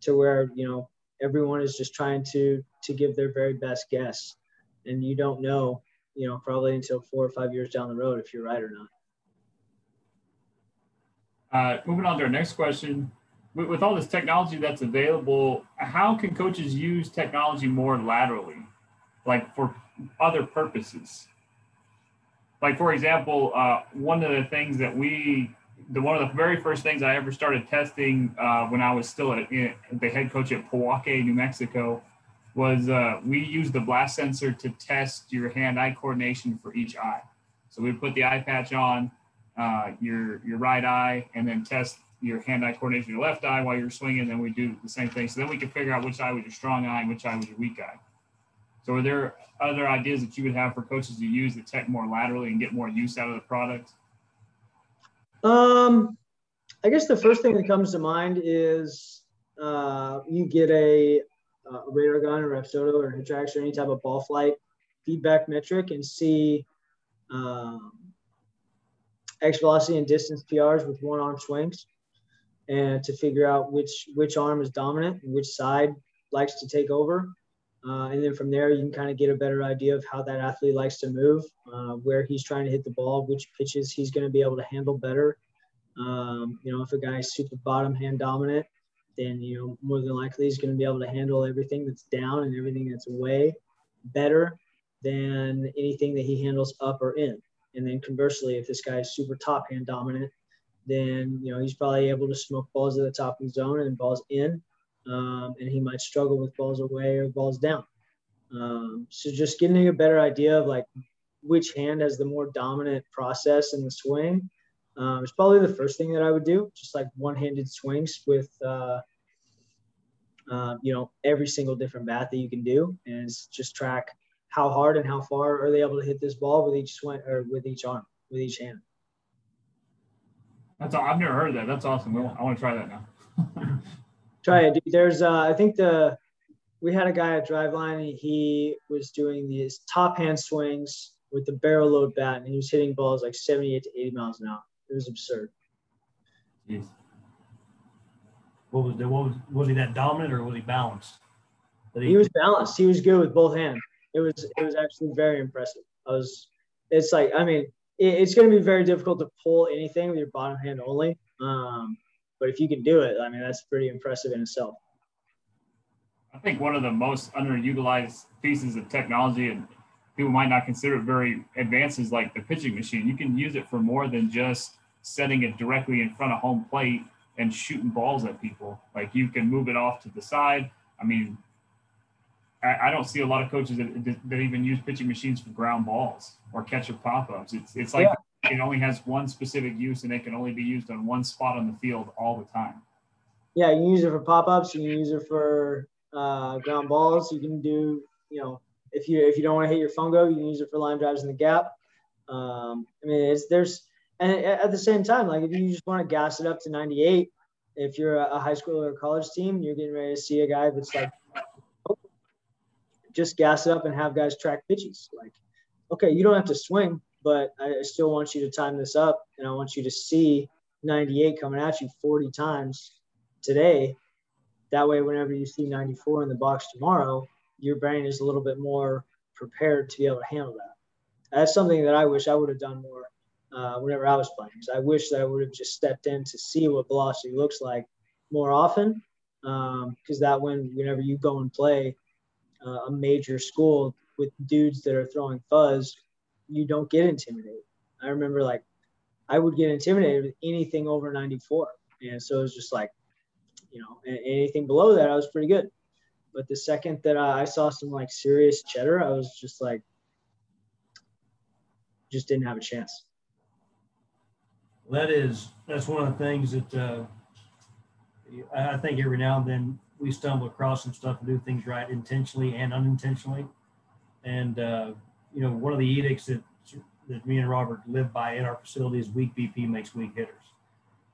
to where you know everyone is just trying to to give their very best guess, and you don't know you know probably until four or five years down the road if you're right or not. Uh, moving on to our next question. With, with, all this technology that's available, how can coaches use technology more laterally, like for other purposes? Like, for example, uh, one of the things that we, the one of the very first things I ever started testing uh, when I was still at, the head coach at Pojoaque, New Mexico, was uh, we used the blast sensor to test your hand-eye coordination for each eye. So we put the eye patch on, uh, your your right eye and then test your hand-eye coordination your left eye while you're swinging. Then we do the same thing. So then we can figure out which eye was your strong eye and which eye was your weak eye. So are there other ideas that you would have for coaches to use the tech more laterally and get more use out of the product? Um, I guess the first thing that comes to mind is uh, you get a, a radar gun or Rapsodo or HitTrax or any type of ball flight feedback metric and see um, X velocity and distance PRs with one arm swings, and to figure out which which arm is dominant and which side likes to take over. Uh, and then from there, you can kind of get a better idea of how that athlete likes to move, uh, where he's trying to hit the ball, which pitches he's going to be able to handle better. Um, you know, if a guy's super bottom hand dominant, then you know more than likely he's going to be able to handle everything that's down and everything that's away better than anything that he handles up or in. And then conversely, if this guy is super top hand dominant, then you know he's probably able to smoke balls at the top of the zone and balls in, um, and he might struggle with balls away or balls down. Um, so just getting a better idea of like which hand has the more dominant process in the swing um, is probably the first thing that I would do. Just like one-handed swings with uh, uh, you know every single different bat that you can do, and just track how hard and how far are they able to hit this ball with each swing or with each arm, with each hand. That's I've never heard that. That's awesome. I want to try that now. try it. There's uh, I think the we had a guy at Driveline. He was doing these top hand swings with the barrel load bat, and he was hitting balls like 78 to 80 miles an hour. It was absurd. Jeez. What was the, what was was he that dominant or was he balanced? He, he was balanced. He was good with both hands. It was it was actually very impressive. I was. It's like I mean, it, it's going to be very difficult to pull anything with your bottom hand only. Um, but if you can do it, I mean, that's pretty impressive in itself. I think one of the most underutilized pieces of technology, and people might not consider it very advanced, is like the pitching machine. You can use it for more than just setting it directly in front of home plate and shooting balls at people. Like you can move it off to the side. I mean, I, I don't see a lot of coaches that, that, even use pitching machines for ground balls or catcher pop ups. It's it's like yeah. it only has one specific use and it can only be used on one spot on the field all the time. Yeah, you use it for pop ups. You can use it for uh, ground balls. You can do, you know, if you if you don't want to hit your fungo, you can use it for line drives in the gap. Um, I mean, it's there's and at the same time, like if you just want to gas it up to 98, if you're a high school or college team, you're getting ready to see a guy that's like, just gas it up and have guys track pitches. Like, okay, you don't have to swing, but I still want you to time this up, and I want you to see 98 coming at you 40 times today. That way, whenever you see 94 in the box tomorrow, your brain is a little bit more prepared to be able to handle that. That's something that I wish I would have done more uh, whenever I was playing. Because I wish that I would have just stepped in to see what velocity looks like more often. Because um, that when whenever you go and play a major school with dudes that are throwing fuzz, you don't get intimidated. I remember like I would get intimidated with anything over 94, and so it was just like, you know, anything below that I was pretty good. But the second that I saw some like serious cheddar, I was just like, just didn't have a chance that is that's one of the things that uh, I think every now and then we stumble across some stuff and do things right intentionally and unintentionally. And uh, you know, one of the edicts that that me and Robert live by in our facility is weak BP makes weak hitters.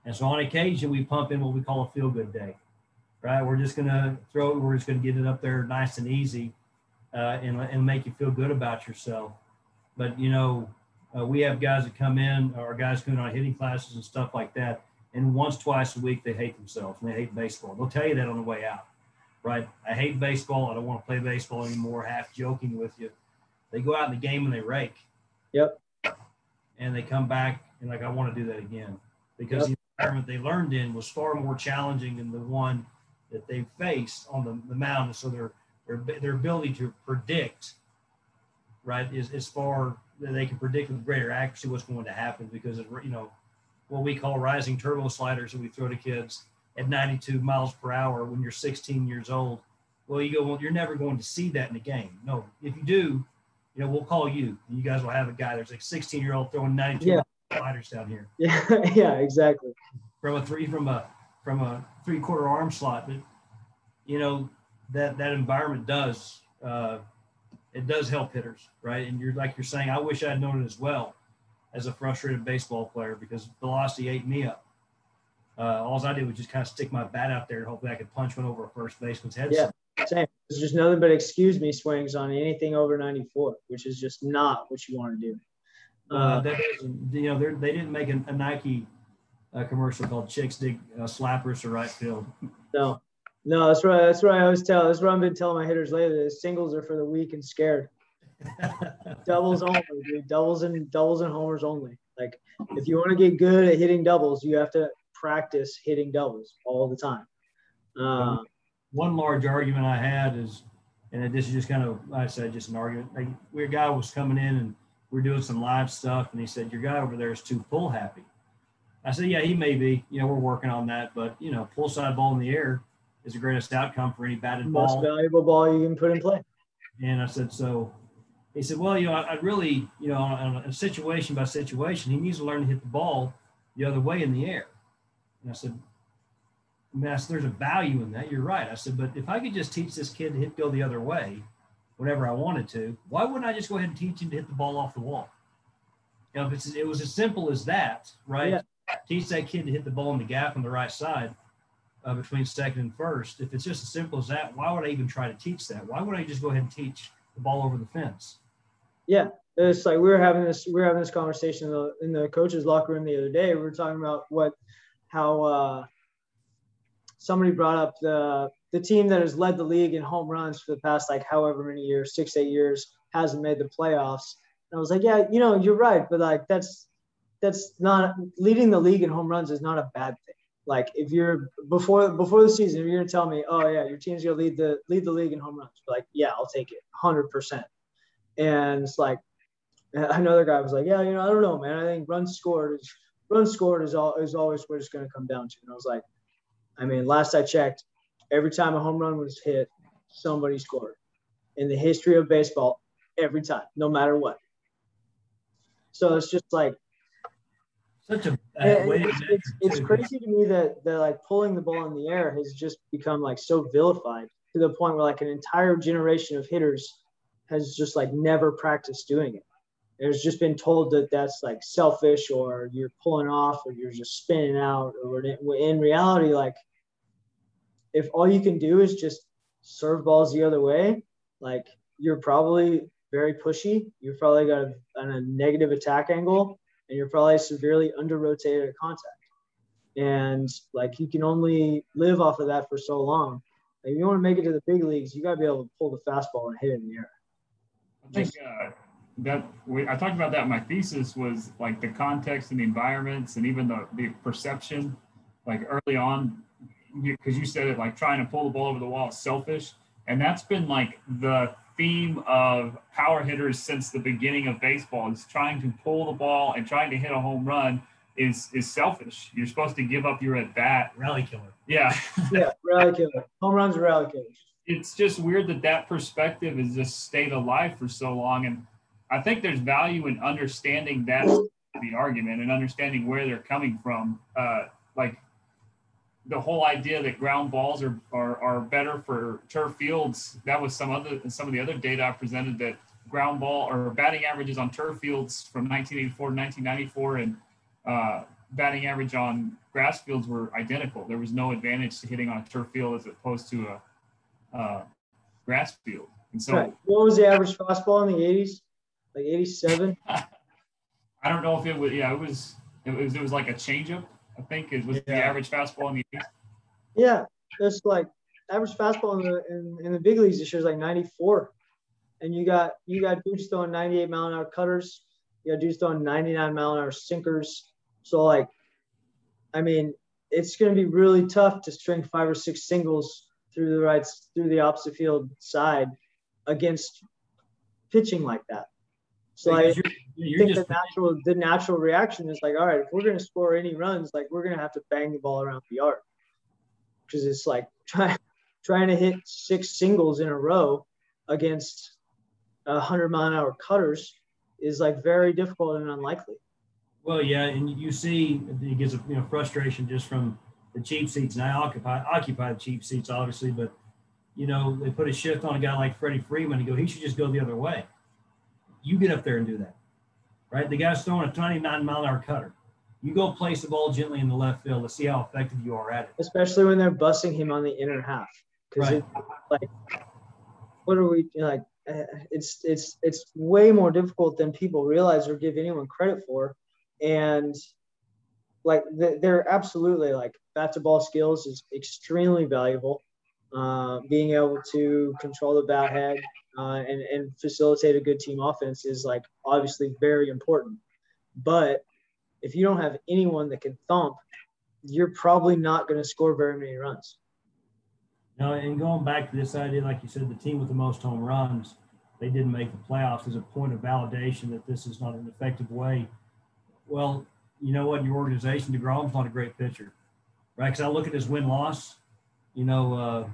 And so on occasion we pump in what we call a feel good day, right? We're just gonna throw it. We're just gonna get it up there nice and easy, uh, and and make you feel good about yourself. But you know, uh, we have guys that come in, or guys coming on hitting classes and stuff like that, and once, twice a week they hate themselves and they hate baseball. They'll tell you that on the way out, right? I hate baseball. I don't want to play baseball anymore. Half joking with you. They go out in the game and they rake. Yep. And they come back and like I want to do that again because yep. the environment they learned in was far more challenging than the one that they faced on the, the mound. And so their their their ability to predict, right, is is far that they can predict with greater accuracy what's going to happen because of you know what we call rising turbo sliders that we throw to kids at 92 miles per hour when you're 16 years old. Well, you go, well, you're never going to see that in a game. No, if you do, you know, we'll call you. You guys will have a guy. There's like 16 year old throwing 92 yeah. sliders down here. Yeah, yeah, exactly. From a three, from a from a three quarter arm slot, but you know that that environment does uh, it does help hitters, right? And you're like you're saying, I wish I'd known it as well as a frustrated baseball player because velocity ate me up. Uh, all I did was just kind of stick my bat out there and hopefully I could punch one over a first baseman's head. Yeah, same. There's just nothing but excuse me swings on anything over 94, which is just not what you want to do. Uh, uh, that you know, they didn't make a, a Nike uh, commercial called "Chicks Dig uh, Slappers to Right Field." No, no, that's right. That's what I always tell. That's what I've been telling my hitters lately. Singles are for the weak and scared. Doubles only, dude. Doubles and doubles and homers only. Like if you want to get good at hitting doubles, you have to practice hitting doubles all the time. Uh, One large argument I had is, and this is just kind of, like I said, just an argument. Like, we a guy was coming in and we are doing some live stuff, and he said, "Your guy over there is too pull happy." I said, "Yeah, he may be. You know, we're working on that, but you know, pull side ball in the air." is the greatest outcome for any batted Most ball. Most valuable ball you can put in play. And I said, so he said, well, you know, I, would really, you know, on a situation by situation, he needs to learn to hit the ball the other way in the air. And I said, I said, there's a value in that. You're right. I said, but if I could just teach this kid to hit go the other way, whenever I wanted to, why wouldn't I just go ahead and teach him to hit the ball off the wall? You know, if it's, it was as simple as that, right? Yeah. Teach that kid to hit the ball in the gap on the right side uh, between second and first. If it's just as simple as that, why would I even try to teach that? Why would I just go ahead and teach the ball over the fence? Yeah, it's like we were having this we were having this conversation in the, in the coaches locker room the other day. We were talking about what how uh, somebody brought up the the team that has led the league in home runs for the past like however many years, six eight years, hasn't made the playoffs. And I was like, yeah, you know, you're right, but like that's that's not leading the league in home runs is not a bad thing. Like if you're before before the season, if you're gonna tell me, oh yeah, your team's gonna lead the lead the league in home runs, like yeah, I'll take it, hundred percent. And it's like another guy was like, yeah, you know, I don't know, man. I think run scored is runs scored is all is always what it's gonna come down to. And I was like, I mean, last I checked, every time a home run was hit, somebody scored. In the history of baseball, every time, no matter what. So it's just like such a it's, it's, it's, crazy to me that that like pulling the ball in the air has just become like so vilified to the point where like an entire generation of hitters has just like never practiced doing it. There's just been told that that's like selfish or you're pulling off or you're just spinning out or in reality like if all you can do is just serve balls the other way, like you're probably very pushy. You've probably got a, a negative attack angle and you're probably severely under rotated at contact. And like you can only live off of that for so long. If you want to make it to the big leagues, you got to be able to pull the fastball and hit it in the air. I think uh, that we, I talked about that. My thesis was like the context and the environments and even the, the perception, like early on, because you, you said it like trying to pull the ball over the wall is selfish. And that's been like the theme of power hitters since the beginning of baseball is trying to pull the ball and trying to hit a home run is is selfish. You're supposed to give up your at bat. Rally killer. Yeah. yeah, rally killer. Home runs are rally killers. It's just weird that that perspective has just stayed alive for so long, and I think there's value in understanding that the argument and understanding where they're coming from. Uh, like the whole idea that ground balls are, are, are better for turf fields. That was some other some of the other data I presented that ground ball or batting averages on turf fields from 1984 to 1994 and uh, batting average on grass fields were identical. There was no advantage to hitting on a turf field as opposed to a uh, grass field. And so, right. what was the average fastball in the 80s? Like 87? I don't know if it was. Yeah, it was. It was. It was like a changeup I think it was yeah. the average fastball in the East. Yeah, it's like average fastball in the in, in the big leagues this year is like 94, and you got you got dudes throwing 98 mile an hour cutters, you got dudes throwing 99 mile an hour sinkers. So like, I mean, it's going to be really tough to string five or six singles through the right through the opposite field side against pitching like that. So I you're, you're think the natural the natural reaction is like, all right, if we're gonna score any runs, like we're gonna have to bang the ball around the yard. Because it's like trying trying to hit six singles in a row against a hundred mile an hour cutters is like very difficult and unlikely. Well, yeah, and you see it gets a you know frustration just from the cheap seats, and I occupy occupy the cheap seats obviously, but you know they put a shift on a guy like Freddie Freeman and go, he should just go the other way you get up there and do that, right? The guy's throwing a 29 mile an hour cutter. You go place the ball gently in the left field to see how effective you are at it. Especially when they're busting him on the inner half. Because right. like, what are we like? Eh, it's it's it's way more difficult than people realize or give anyone credit for, and like they're absolutely like bat to ball skills is extremely valuable. Uh, being able to control the bat head, uh, and, and facilitate a good team offense is like obviously very important. But if you don't have anyone that can thump, you're probably not going to score very many runs. No, and going back to this idea, like you said, the team with the most home runs, they didn't make the playoffs as a point of validation that this is not an effective way. Well, you know what? Your organization, DeGrom's not a great pitcher, right? Because I look at his win loss. You know, uh,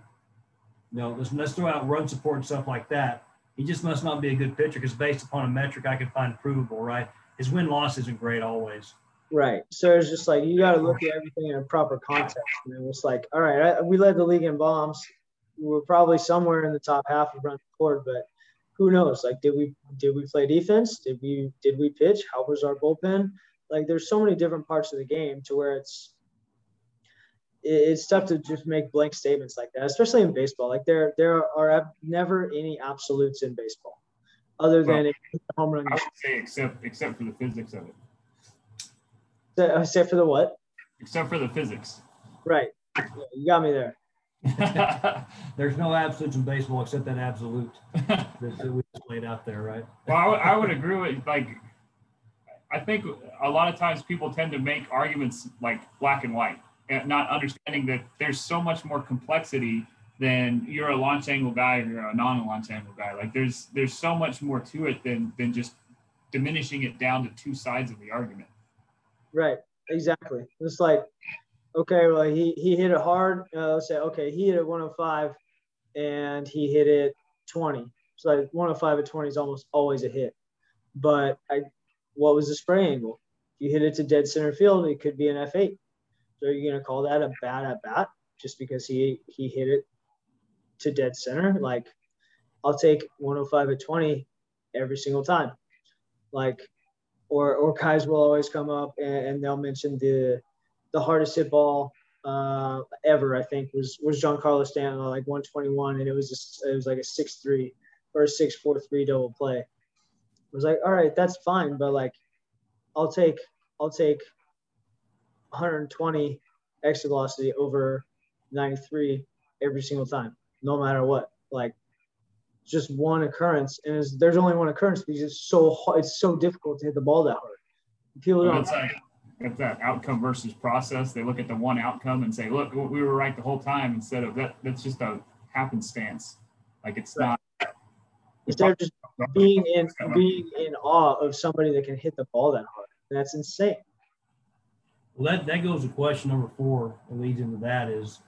you know, let's, let's throw out run support and stuff like that. He just must not be a good pitcher because based upon a metric I can find provable, right? His win loss isn't great always. Right. So it's just like you got to look at everything in a proper context. And it's like, all right, I, we led the league in bombs. We're probably somewhere in the top half of run support, but who knows? Like, did we did we play defense? Did we did we pitch? How was our bullpen? Like, there's so many different parts of the game to where it's it's tough to just make blank statements like that, especially in baseball. Like there, there are never any absolutes in baseball, other than well, home run. I would say except except for the physics of it. Except for the what? Except for the physics. Right. Yeah, you got me there. There's no absolutes in baseball except that absolute that, that we just laid out there, right? well, I would- I would agree with like. I think a lot of times people tend to make arguments like black and white, and not understanding that there's so much more complexity than you're a launch angle guy or you're a non-launch angle guy. Like there's there's so much more to it than than just diminishing it down to two sides of the argument. Right. Exactly. It's like, okay, well, he, he hit it hard. Uh, let's say, okay, he hit it 105 and he hit it 20. So like 105 at 20 is almost always a hit. But I, what was the spray angle? If you hit it to dead center field, it could be an F8. So are you going to call that a bad at bat just because he, he hit it to dead center? Like, I'll take 105 at 20 every single time. Like, or or guys will always come up and, and they'll mention the the hardest hit ball uh, ever. I think was was Giancarlo Stanton like 121, and it was just, it was like a six three or a six four three double play. I was like, all right, that's fine, but like, I'll take I'll take 120 exit velocity over 93 every single time, no matter what. Like, just one occurrence, and there's only one occurrence because it's so hard, it's so difficult to hit the ball that hard. People don't. it's like it's that outcome versus process. They look at the one outcome and say, "Look, we were right the whole time." Instead of that, that's just a happenstance. Like it's Right. not. Instead of just being in being in awe of somebody that can hit the ball that hard, that's insane. Well, that, that goes to question number four and leads into that is,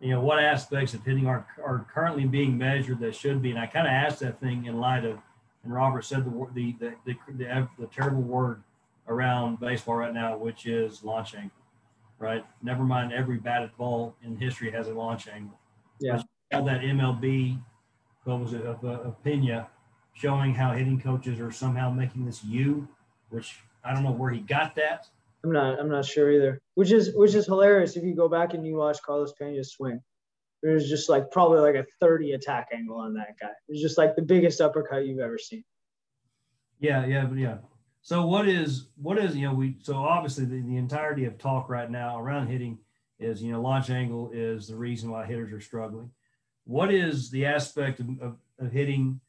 you know, what aspects of hitting are, are currently being measured that should be? And I kind of asked that thing in light of, and Robert said the, word- the, the, the, the, uh, the terrible word around baseball right now, which is launch angle, right? Never mind every batted ball in history has a launch angle. Yeah. All that MLB, what was it, of, of uh, Pena showing how hitting coaches are somehow making this U, which I don't know where he got that. I'm not I'm not sure either. Which is which is hilarious if you go back and you watch Carlos Pena's swing. There's just like probably like a 30 attack angle on that guy. It's just like the biggest uppercut you've ever seen. Yeah, yeah, but yeah. So what is what is you know we so obviously the, the entirety of talk right now around hitting is you know launch angle is the reason why hitters are struggling. What is the aspect of, of, of hitting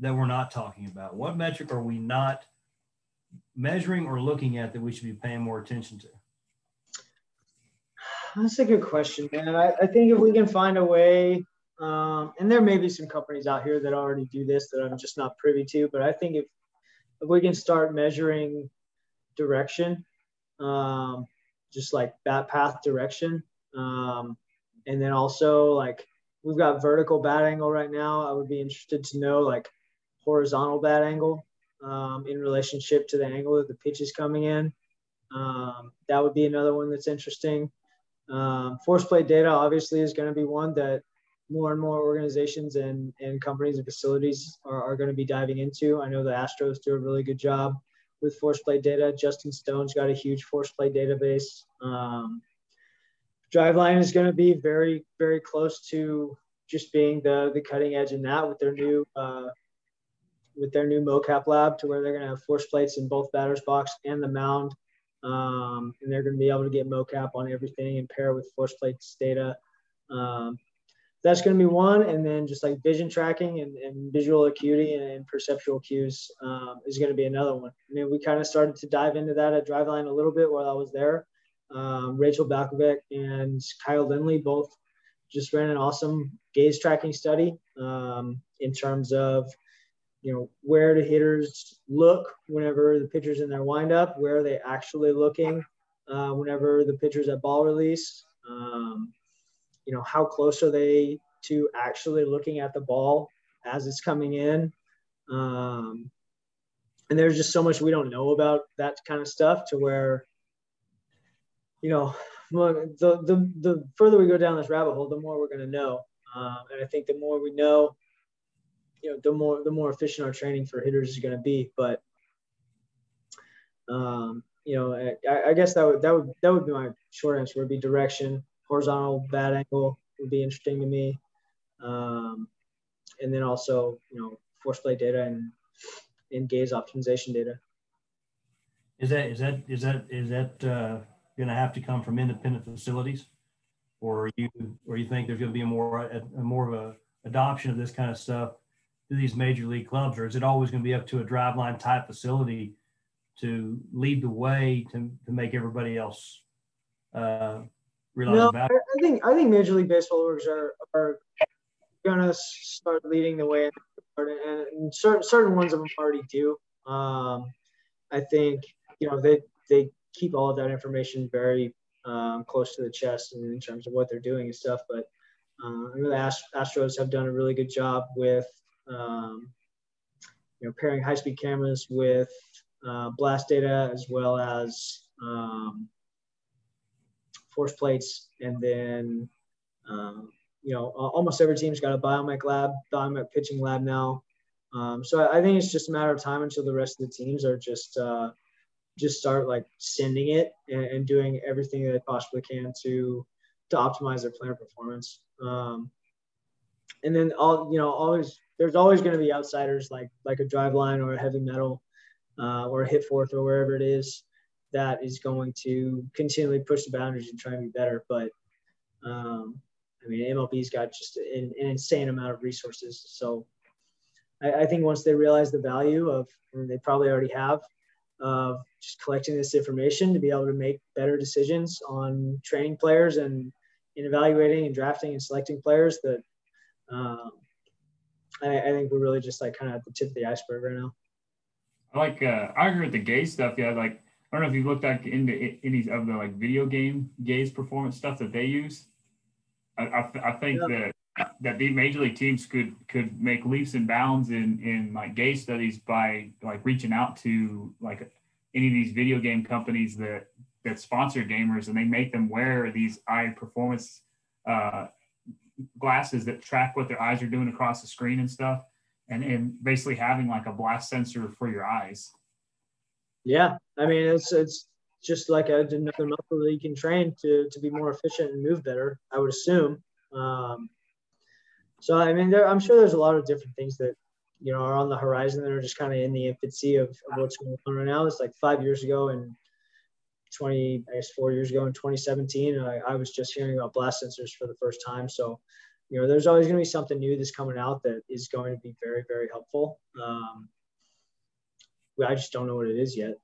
that we're not talking about? What metric are we not measuring or looking at that we should be paying more attention to? That's a good question, man. I, I think if we can find a way, um, and there may be some companies out here that already do this that I'm just not privy to, but I think if if we can start measuring direction, um, just like bat path direction, um, and then also like we've got vertical bat angle right now. I would be interested to know like horizontal bat angle um, in relationship to the angle that the pitch is coming in. Um, that would be another one that's interesting. Um, force plate data obviously is going to be one that more and more organizations and, and companies and facilities are, are going to be diving into. I know the Astros do a really good job with force plate data. Justin Stone's got a huge force plate database. Um, Driveline is going to be very, very close to just being the the cutting edge in that with their new uh, with their new mocap lab to where they're going to have force plates in both batters box and the mound um, and they're going to be able to get mocap on everything and pair with force plates data. Um, that's going to be one, and then just like vision tracking and, and visual acuity and, and perceptual cues um, is going to be another one. I mean, we kind of started to dive into that at Driveline a little bit while I was there. Um, Rachel Balkovec and Kyle Lindley both just ran an awesome gaze tracking study um, in terms of you know where the hitters look whenever the pitcher's in their windup where are they actually looking uh, whenever the pitcher's at ball release um, you know how close are they to actually looking at the ball as it's coming in um, and there's just so much we don't know about that kind of stuff to where you know the, the, the further we go down this rabbit hole the more we're going to know um, and i think the more we know you know, the more the more efficient our training for hitters is going to be. But um, you know, I, I, guess that would that would that would be my short answer. Would be direction, horizontal bat angle would be interesting to me, um, and then also you know force play data and and gaze optimization data. Is that is that is that is that uh, going to have to come from independent facilities? or you or you think there's going to be a more a, a more of a adoption of this kind of stuff to these major league clubs, or is it always going to be up to a driveline type facility to lead the way to, to make everybody else uh, realize no, about I, I think I think Major League Baseball orgs are are gonna start leading the way, and, and certain certain ones of them already do. Um, I think you know they they keep all of that information very um, close to the chest in, terms of what they're doing and stuff. But uh, I know the Astros have done a really good job with um, you know pairing high speed cameras with uh, blast data as well as um, force plates, and then um, you know almost every team's got a biomech lab, biomech pitching lab now. Um, so I, I, think it's just a matter of time until the rest of the teams are just uh, just start like sending it and, and, doing everything that they possibly can to to optimize their player performance. Um, and then all you know always there's always going to be outsiders like like a Driveline or a heavy metal uh, or a hit fourth or wherever it is that is going to continually push the boundaries and try and be better. But um, I mean, MLB's got just an, an, insane amount of resources. So I, I, think once they realize the value of, and they probably already have, of just collecting this information to be able to make better decisions on training players and in evaluating and drafting and selecting players that um, I, I, think we're really just like kind of at the tip of the iceberg right now. I like uh, I agree with the gaze stuff. Yeah, like I don't know if you looked at into any of the like video game gaze performance stuff that they use. I, I, I think yeah. that that the major league teams could could make leaps and bounds in in like gaze studies by like reaching out to like any of these video game companies that that sponsor gamers and they make them wear these eye performance uh, glasses that track what their eyes are doing across the screen and stuff and and basically having like a blast sensor for your eyes yeah, I mean it's it's just like a, another muscle that you can train to to be more efficient and move better. I would assume. Um, so I mean, there, I'm sure there's a lot of different things that you know are on the horizon that are just kind of in the infancy of, of what's going on right now. It's like five years ago and 20, I guess four years ago in 2017, I, I was just hearing about blast sensors for the first time. So, you know, there's always going to be something new that's coming out that is going to be very, very helpful. Um, I just don't know what it is yet.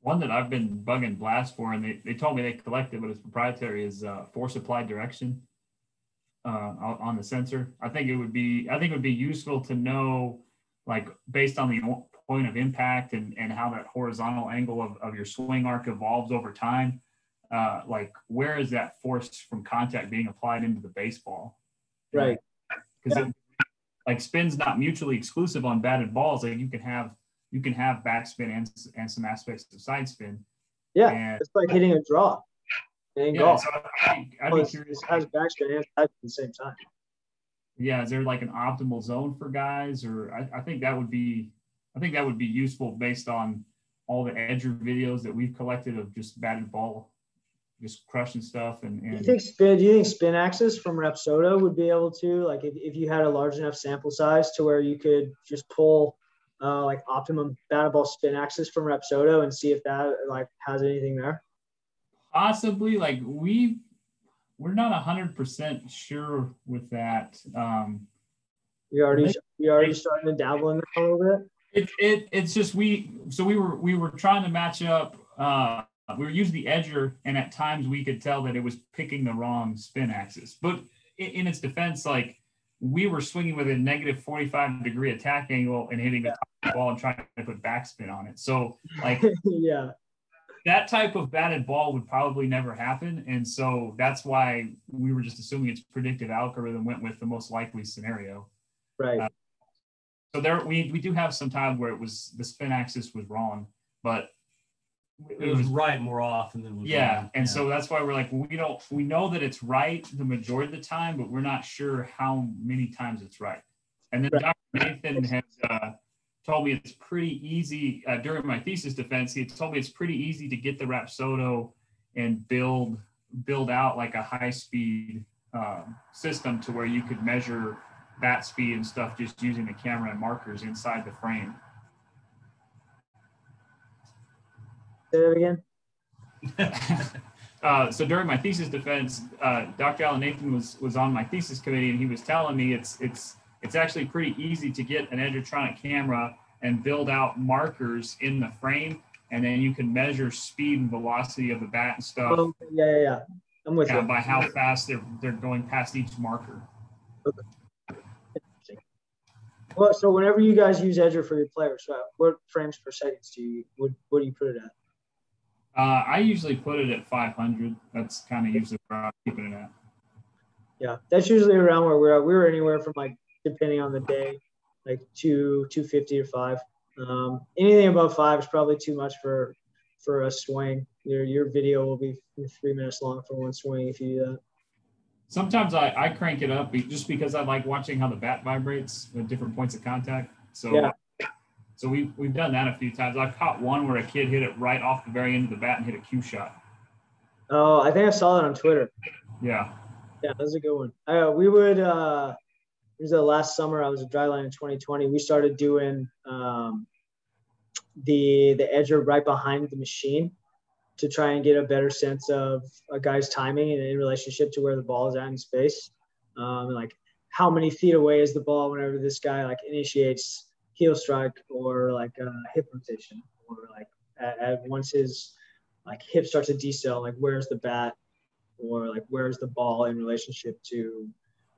One that I've been bugging Blast for, and they, they told me they collect it, but it's proprietary, is uh, force applied direction uh, on the sensor. I think it would be I think it would be useful to know, like based on the point of impact and, and how that horizontal angle of, of your swing arc evolves over time. Uh, like where is that force from contact being applied into the baseball? Right. Because yeah like spin's not mutually exclusive on batted balls. Like you can have you can have backspin and and some aspects of side spin. Yeah, and, it's like hitting a draw in yeah, golf. So I, I'd be curious. Has backspin and side at the same time. Yeah, is there like an optimal zone for guys, or I, I think that would be I think that would be useful based on all the edger videos that we've collected of just batted ball just crushing stuff. And, and do you think spin? Do you think spin axis from Rapsodo would be able to like if, if you had a large enough sample size to where you could just pull uh, like optimum batted ball spin axis from Rapsodo and see if that like has anything there? Possibly. Like we we're not hundred percent sure with that. Um, you already we already starting to dabble in that a little bit. It, it it's just we so we were we were trying to match up uh uh, we were using the edger, and at times we could tell that it was picking the wrong spin axis. But in, in its defense, like we were swinging with a negative 45 degree attack angle and hitting the ball and trying to put backspin on it. So, like, yeah, that type of batted ball would probably never happen. And so that's why we were just assuming its predictive algorithm went with the most likely scenario. Right. Uh, so there, we, we do have some time where it was the spin axis was wrong, but it was right more often than was yeah wrong. and yeah. so that's why we're like we don't we know that it's right the majority of the time but we're not sure how many times it's right and then right. dr nathan has uh, told me it's pretty easy uh, during my thesis defense he told me it's pretty easy to get the rapsodo and build build out like a high speed um, system to where you could measure bat speed and stuff just using the camera and markers inside the frame Say that again. uh, so during my thesis defense, uh, Dr. Alan Nathan was was on my thesis committee, and he was telling me it's it's it's actually pretty easy to get an Edgertronic camera and build out markers in the frame, and then you can measure speed and velocity of the bat and stuff. Oh, yeah, yeah, yeah. I'm with uh, you. by how fast they're they're going past each marker. Okay. Well, so whenever you guys use Edger for your players, what frames per second do you what what do you put it at? Uh, I usually put it at 500. That's kind of usually where I'm keeping it at. Yeah, that's usually around where we're at. We were anywhere from like depending on the day, like two two fifty or five. Um, anything above five is probably too much for for a swing. Your your video will be three minutes long for one swing if you do that. Sometimes I, I crank it up just because I like watching how the bat vibrates at different points of contact. So Yeah. so we we've done that a few times. I've caught one where a kid hit it right off the very end of the bat and hit a cue shot. Oh, I think I saw that on Twitter. Yeah. Yeah, that's a good one. Uh, we would. Uh, was the last summer. I was a Driveline in 2020. We started doing um, the the edger right behind the machine to try and get a better sense of a guy's timing and in relationship to where the ball is at in space. Um, like how many feet away is the ball whenever this guy like initiates heel strike or like uh, hip rotation or like at, at once his like hip starts to decel, like where's the bat or like where's the ball in relationship to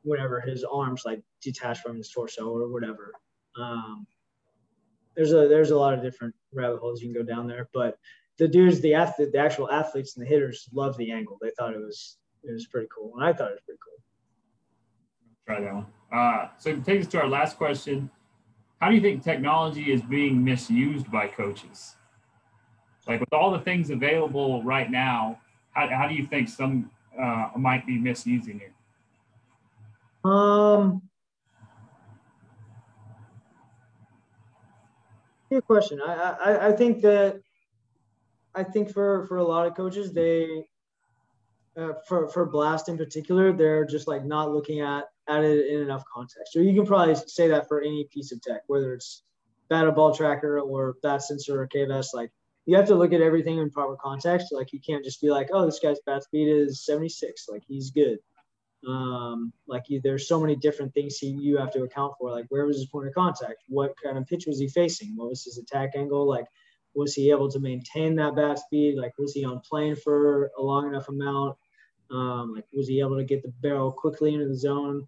whenever his arms like detached from his torso or whatever. Um, there's a there's a lot of different rabbit holes you can go down there, but the dudes, the athlete, the actual athletes and the hitters loved the angle. They thought it was it was pretty cool, and I thought it was pretty cool. Try that one. Uh, so it takes us to our last question. How do you think technology is being misused by coaches? Like with all the things available right now, how, how do you think some uh, might be misusing it? Um, good question. I, I I think that I think for for a lot of coaches, they uh, for for Blast in particular, they're just like not looking at at it in enough context. Or you can probably say that for any piece of tech, whether it's bat ball tracker or bat sensor or K-Vest. Like you have to look at everything in proper context. Like you can't just be like, oh, this guy's bat speed is 76, like he's good. Um, like you, there's so many different things he, you have to account for. Like where was his point of contact? What kind of pitch was he facing? What was his attack angle? Like was he able to maintain that bat speed? Like was he on plane for a long enough amount? Um, like was he able to get the barrel quickly into the zone?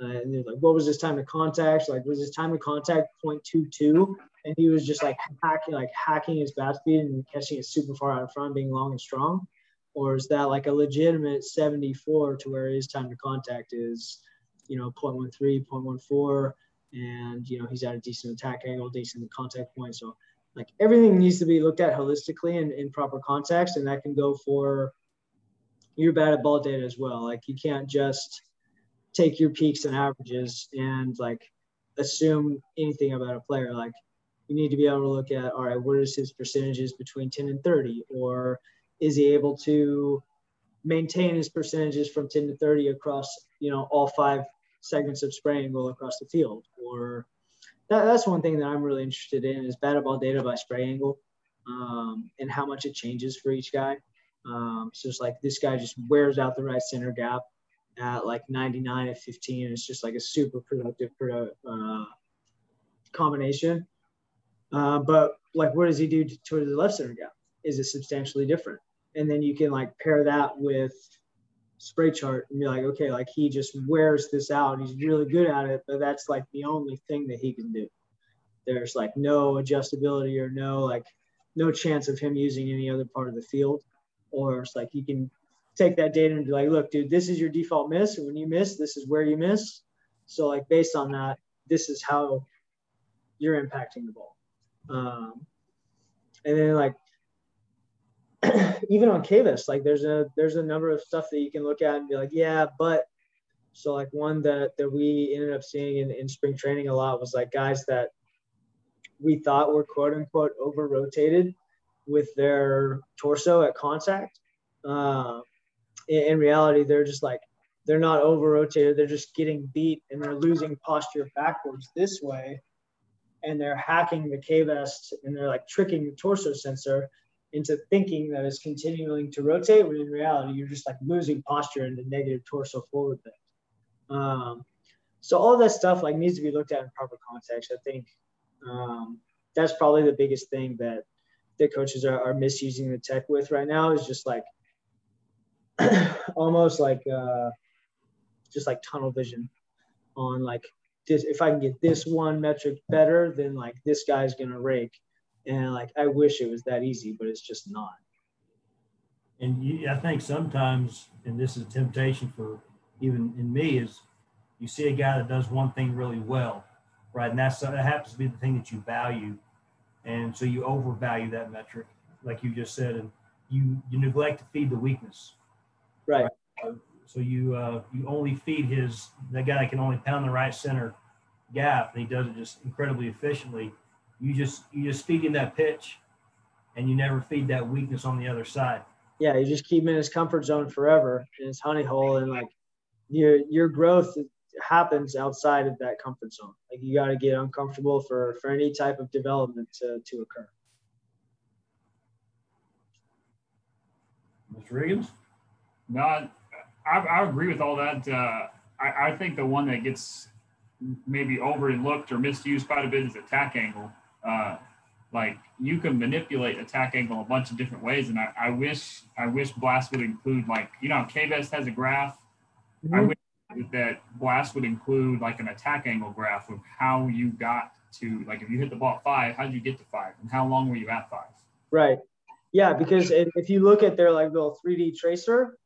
Uh, and they're like, what was his time to contact? Like, was his time to contact 0.22? And he was just like hacking, like hacking his bat speed and catching it super far out in front, being long and strong, or is that like a legitimate 74 to where his time to contact is, you know, 0.13, 0.14, and you know he's at a decent attack angle, decent contact point. So like everything needs to be looked at holistically and in proper context, and that can go for your batted ball data as well. Like you can't just take your peaks and averages and like assume anything about a player. Like you need to be able to look at, all right, what is his percentages between 10 and 30? Or is he able to maintain his percentages from 10 to 30 across, you know, all five segments of spray angle across the field? Or that, that's one thing that I'm really interested in is batted ball data by spray angle um, and how much it changes for each guy. Um, so it's like this guy just wears out the right center gap at like 99 at 15. It's just like a super productive uh, combination. Uh, but like, what does he do to the left center gap? Is it substantially different? And then you can like pair that with spray chart and be like, okay, like he just wears this out. He's really good at it, but that's like the only thing that he can do. There's like no adjustability or no like no chance of him using any other part of the field. Or it's like you can take that data and be like, look, dude, this is your default miss. And when you miss, this is where you miss. So like based on that, this is how you're impacting the ball. Um, and then like even on K-Vest, like there's a there's a number of stuff that you can look at and be like, yeah, but so like one that that we ended up seeing in, in spring training a lot was like guys that we thought were quote unquote over rotated with their torso at contact. Uh, in, in reality, they're just like they're not over rotated. They're just getting beat and they're losing posture backwards this way, and they're hacking the K-Vest and they're like tricking the torso sensor into thinking that it's continuing to rotate when in reality you're just like losing posture into negative torso forward thing. Um, so all that stuff like needs to be looked at in proper context. I think um, that's probably the biggest thing that the coaches are, are misusing the tech with right now is just like almost like uh, just like tunnel vision on like this, if I can get this one metric better, then like this guy's gonna rake. And like I wish it was that easy, but it's just not. And you, I think sometimes, and this is a temptation for even in me, is you see a guy that does one thing really well, right? And that's that happens to be the thing that you value, and so you overvalue that metric, like you just said, and you you neglect to feed the weakness, right? right? So you uh, you only feed his that guy that can only pound the right center gap, and he does it just incredibly efficiently. You just you just feed him that pitch, and you never feed that weakness on the other side. Yeah, you just keep him in his comfort zone forever in his honey hole, and like your your growth happens outside of that comfort zone. Like you got to get uncomfortable for for any type of development to to occur. Mr. Riggins? No, I, I, agree with all that. Uh, I, I think the one that gets maybe overlooked or misused quite a bit is attack angle. Uh, like you can manipulate attack angle a bunch of different ways, and I, I wish I wish Blast would include like you know K-Vest has a graph. Mm-hmm. I wish that Blast would include like an attack angle graph of how you got to like if you hit the ball at five, how did you get to five, and how long were you at five? Right. Yeah, because if you look at their like little 3D tracer,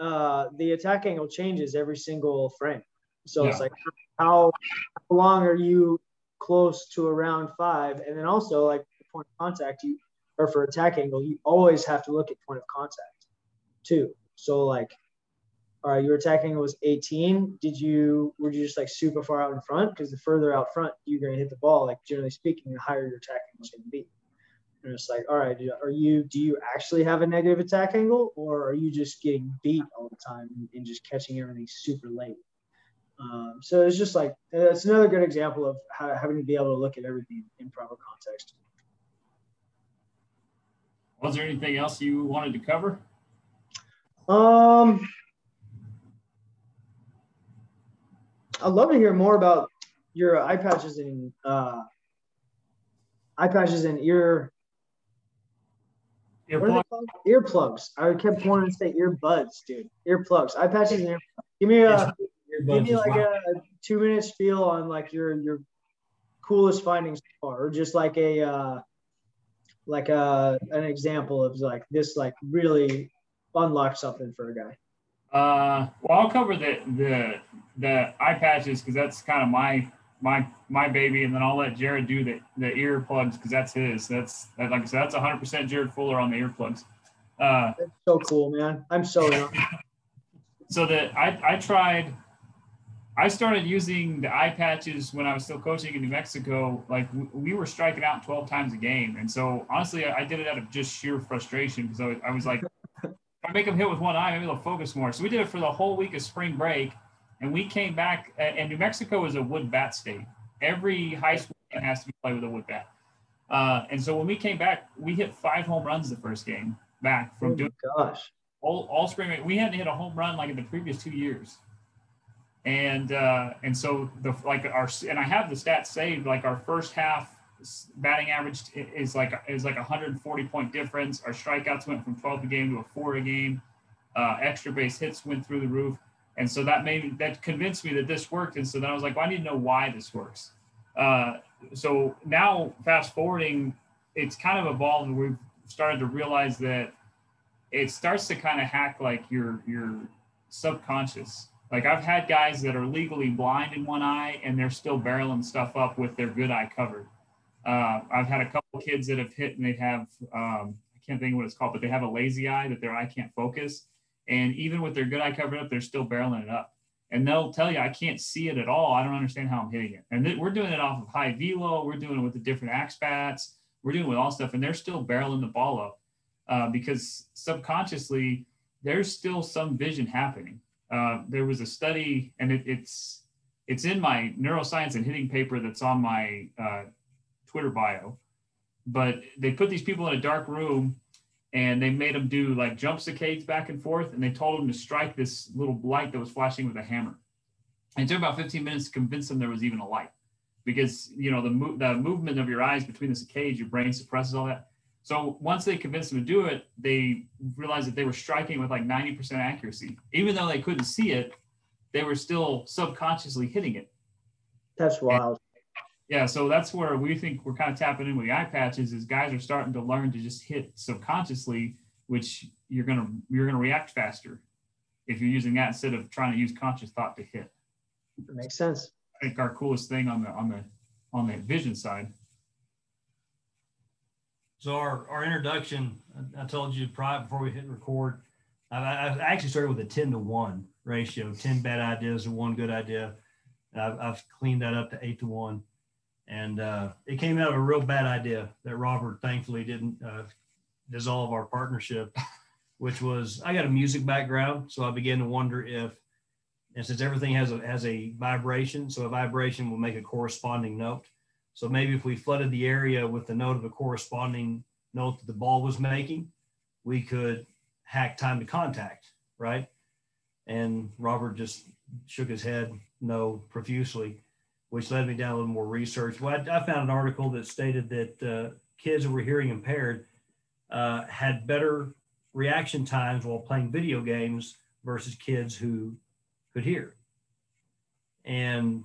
uh, the attack angle changes every single frame. So yeah. it's like how, how long are you close to around five, and then also like the point of contact you or for attack angle, you always have to look at point of contact too. So like all right, your attack angle was 18. Did you were you just like super far out in front? Because the further out front you're gonna hit the ball, like generally speaking, the higher your attack angle is gonna be. And it's like, all right, are you do you actually have a negative attack angle, or are you just getting beat all the time and just catching everything super late? Um, so it's just like it's another good example of how, having to be able to look at everything in proper context. Was there anything else you wanted to cover? Um, I'd love to hear more about your eye patches and uh, eye patches and ear. Earplugs. earplugs. I kept wanting to say earbuds, dude. Earplugs. Eye patches and earplugs. Give me a give me like a, a two minute spiel on like your your coolest findings so far, or just like a uh, like a an example of like this like really unlocked something for a guy. Uh, well, I'll cover the the the eye patches because that's kind of my my my baby, and then I'll let Jared do the the earplugs because that's his. That's that, like I said, that's 100 percent Jared Fuller on the earplugs. Uh, that's so cool, man. I'm so so that I I tried. I started using the eye patches when I was still coaching in New Mexico. Like we were striking out 12 times a game, and so honestly, I did it out of just sheer frustration because I, I was like, if I make them hit with one eye, maybe they'll focus more. So we did it for the whole week of spring break, and we came back. And New Mexico is a wood bat state. Every high school game has to be played with a wood bat. Uh, and so when we came back, we hit five home runs the first game back from oh doing gosh all, all spring. We hadn't hit a home run like in the previous two years. And uh, and so the like our and I have the stats saved like our first half batting average is like is like 140 point difference. Our strikeouts went from 12 a game to a four a game. Uh, extra base hits went through the roof, and so that made that convinced me that this worked. And so then I was like, well, I need to know why this works. Uh, so now, fast forwarding, it's kind of evolved. and We've started to realize that it starts to kind of hack like your your subconscious. Like I've had guys that are legally blind in one eye and they're still barreling stuff up with their good eye covered. Uh, I've had a couple kids that have hit and they have, um, I can't think of what it's called, but they have a lazy eye that their eye can't focus. And even with their good eye covered up, they're still barreling it up. And they'll tell you, I can't see it at all. I don't understand how I'm hitting it. And th- we're doing it off of high velo. We're doing it with the different axe bats. We're doing it with all stuff. And they're still barreling the ball up uh, because subconsciously, there's still some vision happening. Uh, there was a study, and it, it's it's in my neuroscience and hitting paper that's on my uh, Twitter bio. But they put these people in a dark room and they made them do like jump saccades back and forth, and they told them to strike this little light that was flashing with a hammer. And it took about 15 minutes to convince them there was even a light, because you know the mo- the movement of your eyes between the saccades, your brain suppresses all that. So once they convinced them to do it, they realized that they were striking with like 90% accuracy, even though they couldn't see it. They were still subconsciously hitting it. That's wild. Yeah, so that's where we think we're kind of tapping in with the eye patches is guys are starting to learn to just hit subconsciously, which you're gonna you're gonna react faster if you're using that instead of trying to use conscious thought to hit. That makes sense. I think our coolest thing on the on the on the vision side. So our, our introduction, I told you prior before we hit record, I, I actually started with a 10 to 1 ratio, 10 bad ideas to one good idea. I've, I've cleaned that up to 8 to 1. And uh, it came out of a real bad idea that Robert thankfully didn't uh, dissolve our partnership, which was I got a music background. So I began to wonder if, and since everything has a, has a vibration, so a vibration will make a corresponding note. So maybe if we flooded the area with the note of a corresponding note that the ball was making, we could hack time to contact, right? And Robert just shook his head no profusely, which led me down a little more research. Well, I, I found an article that stated that uh, kids who were hearing impaired uh, had better reaction times while playing video games versus kids who could hear. And.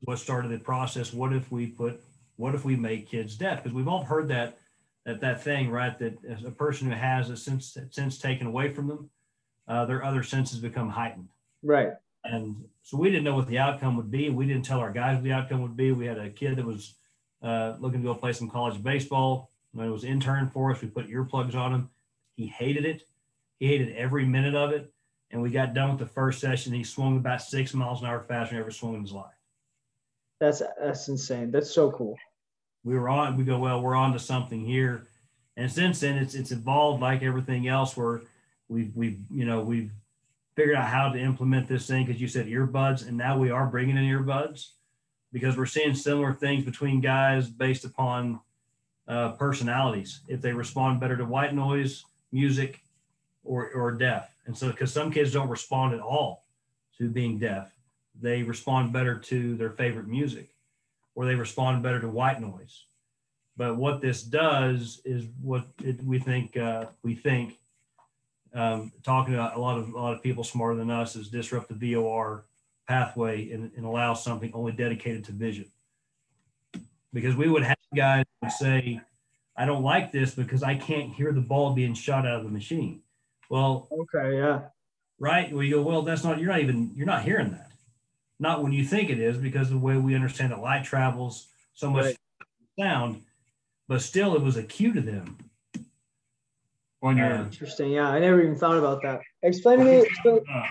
What started the process? What if we put? What if we make kids deaf? Because we've all heard that that that thing, right? That as a person who has a sense sense taken away from them, uh, their other senses become heightened. Right. And so we didn't know what the outcome would be. We didn't tell our guys what the outcome would be. We had a kid that was uh, looking to go play some college baseball. When it was intern for us, we put earplugs on him. He hated it. He hated every minute of it. And we got done with the first session. He swung about six miles an hour faster than he ever swung in his life. That's that's insane. That's so cool. We were on. We go well. We're on to something here. And since then, it's it's evolved like everything else. Where we've we've you know we've figured out how to implement this thing because you said earbuds, and now we are bringing in earbuds because we're seeing similar things between guys based upon uh, personalities. If they respond better to white noise, music, or or deaf, and so because some kids don't respond at all to being deaf, they respond better to their favorite music, or they respond better to white noise. But what this does is what it, we think uh, we think um, talking to a lot of a lot of people smarter than us is disrupt the VOR pathway and, and allow something only dedicated to vision. Because we would have guys would say, I don't like this because I can't hear the ball being shot out of the machine. Well, Okay. Yeah. right? Well, you go, well, that's not, you're not even, you're not hearing that. Not when you think it is, because of the way we understand that light travels so much Right. sound, but still it was a cue to them. When you're Uh, Interesting. Yeah. I never even thought about that. Explain to me. explain- uh,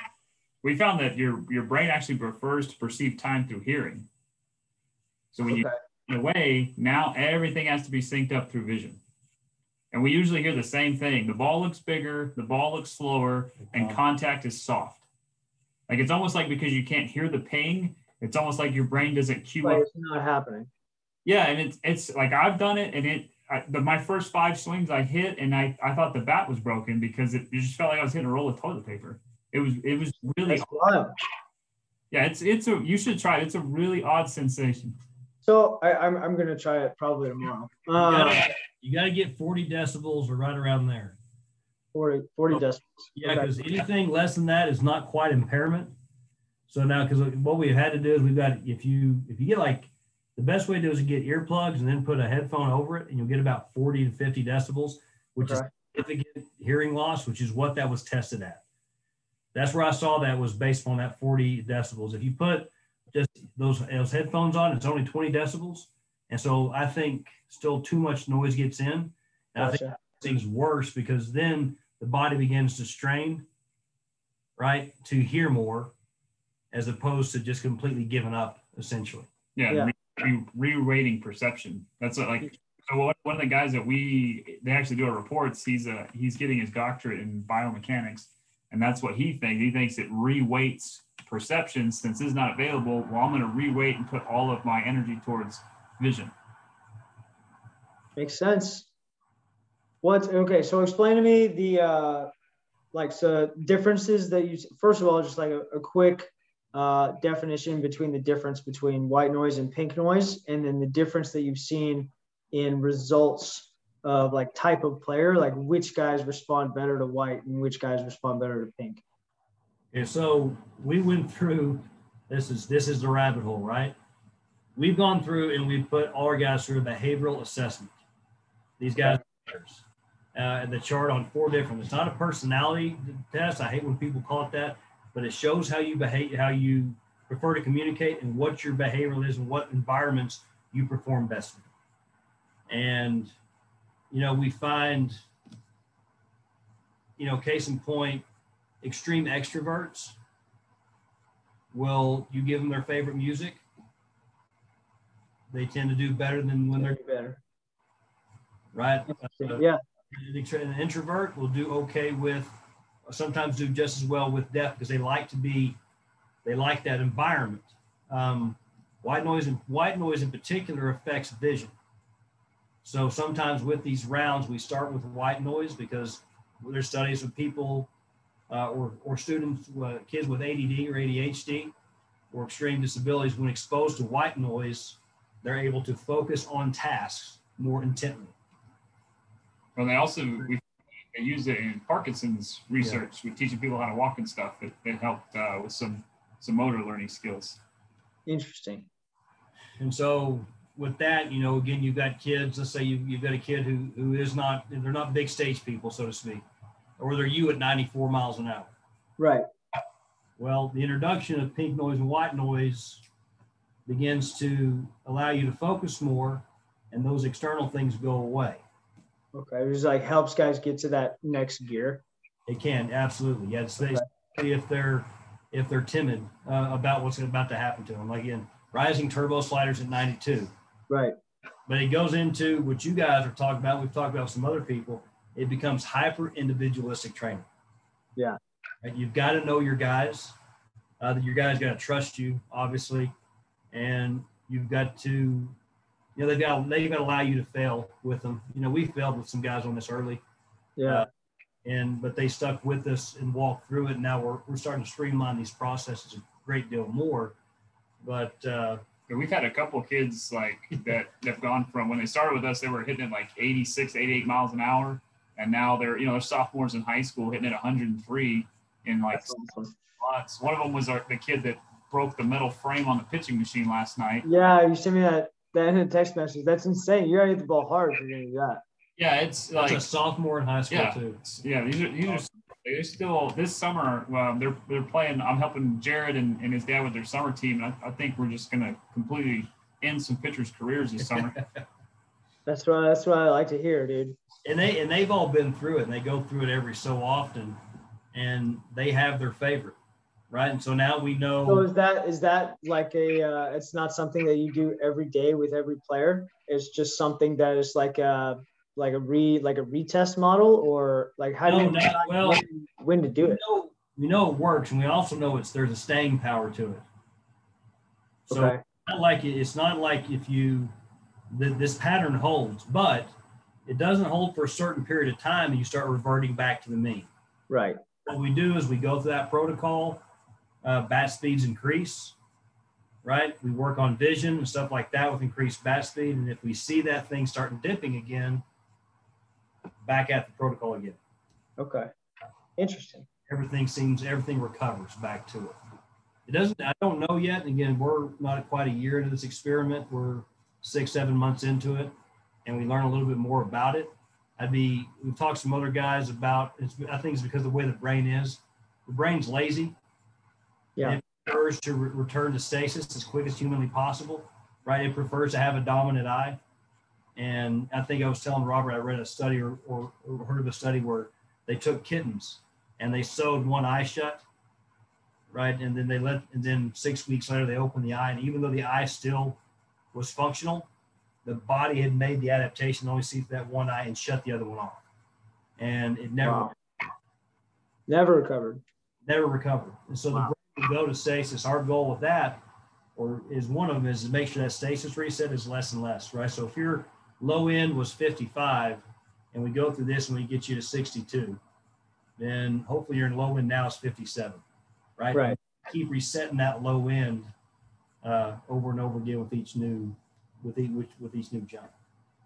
we found that your your brain actually prefers to perceive time through hearing. So when you Okay. in a way, now everything has to be synced up through vision. And we usually hear the same thing. The ball looks bigger, the ball looks slower, and contact is soft. Like it's almost like because you can't hear the ping, it's almost like your brain doesn't cue Like, up. it's not happening. Yeah, and it's it's like I've done it, and it I, the, my first five swings I hit, and I I thought the bat was broken because it, it just felt like I was hitting a roll of toilet paper. It was it was really That's wild. yeah. It's it's a you should try it. It's a really odd sensation. So I, I'm I'm gonna try it probably tomorrow. You Uh, gotta, you gotta get 40 decibels or right around there. 40, 40 Oh, decibels. Yeah, because anything less than that is not quite impairment. So now, because what we've had to do is we've got if you if you get like the best way to do is to get earplugs and then put a headphone over it, and you'll get about 40 to 50 decibels, which Okay. is significant hearing loss, which is what that was tested at. That's where I saw that was based on that 40 decibels. If you put just those those headphones on, it's only 20 decibels, and so I think still too much noise gets in. And I think things worse because then the body begins to strain, right, to hear more, as opposed to just completely giving up, essentially. Yeah, Yeah. Re, re, reweighting perception. That's what, like so. One, one of the guys that we they actually do our reports. He's a he's getting his doctorate in biomechanics, and that's what he thinks. He thinks it reweights perception since it's not available. Well, I'm going to reweight and put all of my energy towards vision. Makes sense. What's okay? So explain to me the uh, like so differences that you. First of all, just like a, a quick uh, definition between the difference between white noise and pink noise, and then the difference that you've seen in results of like type of player, like which guys respond better to white and which guys respond better to pink. And so we went through this is this is the rabbit hole, right? We've gone through and we've put our guys through a behavioral assessment. These guys uh, the chart on four different. It's not a personality test. I hate when people call it that, but it shows how you behave, how you prefer to communicate, and what your behavioral is, and what environments you perform best in. And you know, we find, you know, case in point, extreme extroverts. Will you give them their favorite music? They tend to do better than when they're better. Right? Uh, yeah an introvert will do okay with sometimes do just as well with deaf because they like to be they like that environment. Um, white noise and white noise in particular affects vision. So sometimes with these rounds we start with white noise because there's studies of people uh, or, or students uh, kids with add or adhd or extreme disabilities when exposed to white noise they're able to focus on tasks more intently well, they also we they use it in Parkinson's research yeah. with teaching people how to walk and stuff. It, it helped uh, with some some motor learning skills. Interesting. And so with that, you know, again, you've got kids. Let's say you, you've got a kid who who is not they're not big stage people, so to speak, or they're you at 94 miles an hour. Right. Well, the introduction of pink noise and white noise begins to allow you to focus more, and those external things go away. Okay, it just like helps guys get to that next gear. It can absolutely, yeah. It's, okay. if they're if they're timid uh, about what's about to happen to them. Like in rising turbo sliders at 92. Right. But it goes into what you guys are talking about. We've talked about some other people. It becomes hyper individualistic training. Yeah. Right? You've got to know your guys. Uh, that your guys got to trust you, obviously, and you've got to you know, they've got they've got to allow you to fail with them. You know, we failed with some guys on this early. Yeah. Uh, and but they stuck with us and walked through it. And now we're we're starting to streamline these processes a great deal more. But uh, we've had a couple kids like that have gone from when they started with us, they were hitting it like 86, 88 miles an hour, and now they're you know they're sophomores in high school hitting it 103 in like spots. One of them was our, the kid that broke the metal frame on the pitching machine last night. Yeah, you sent me that that in a text message. That's insane. You gotta hit the ball hard if you're gonna do that. Yeah, it's like That's a sophomore in high school yeah, too. Yeah, these are these are they still this summer. Um, they're they're playing. I'm helping Jared and, and his dad with their summer team, and I, I think we're just gonna completely end some pitchers' careers this summer. that's what that's what I like to hear, dude. And they and they've all been through it, and they go through it every so often, and they have their favorite right? And so now we know. So is that is that like a? Uh, it's not something that you do every day with every player. It's just something that is like a like a re like a retest model, or like how do you know well, when, when, to do we it? Know, we know it works, and we also know it's there's a staying power to it. So okay. not like it, it's not like if you the, this pattern holds, but it doesn't hold for a certain period of time, and you start reverting back to the mean. Right. What we do is we go through that protocol uh, bat speeds increase, right? We work on vision and stuff like that with increased bat speed. And if we see that thing starting dipping again, back at the protocol again. Okay. Interesting. Everything seems, everything recovers back to it. It doesn't, I don't know yet. And again, we're not quite a year into this experiment. We're six, seven months into it, and we learn a little bit more about it. I'd be, we've talked to some other guys about, it's, I think it's because of the way the brain is. The brain's lazy. Prefers to re- return to stasis as quick as humanly possible, right? It prefers to have a dominant eye. And I think I was telling Robert, I read a study or, or, or heard of a study where they took kittens and they sewed one eye shut, right? And then they let, and then six weeks later, they opened the eye. And even though the eye still was functional, the body had made the adaptation to only see that one eye and shut the other one off. And it never, wow. never recovered. Never recovered. And so wow. The go to stasis, our goal with that, or is one of them, is to make sure that stasis reset is less and less, right? So if your low end was 55, and we go through this and we get you to 62, then hopefully your low end now is 57, right? Right. Keep resetting that low end uh, over and over again with each new with each with each new jump.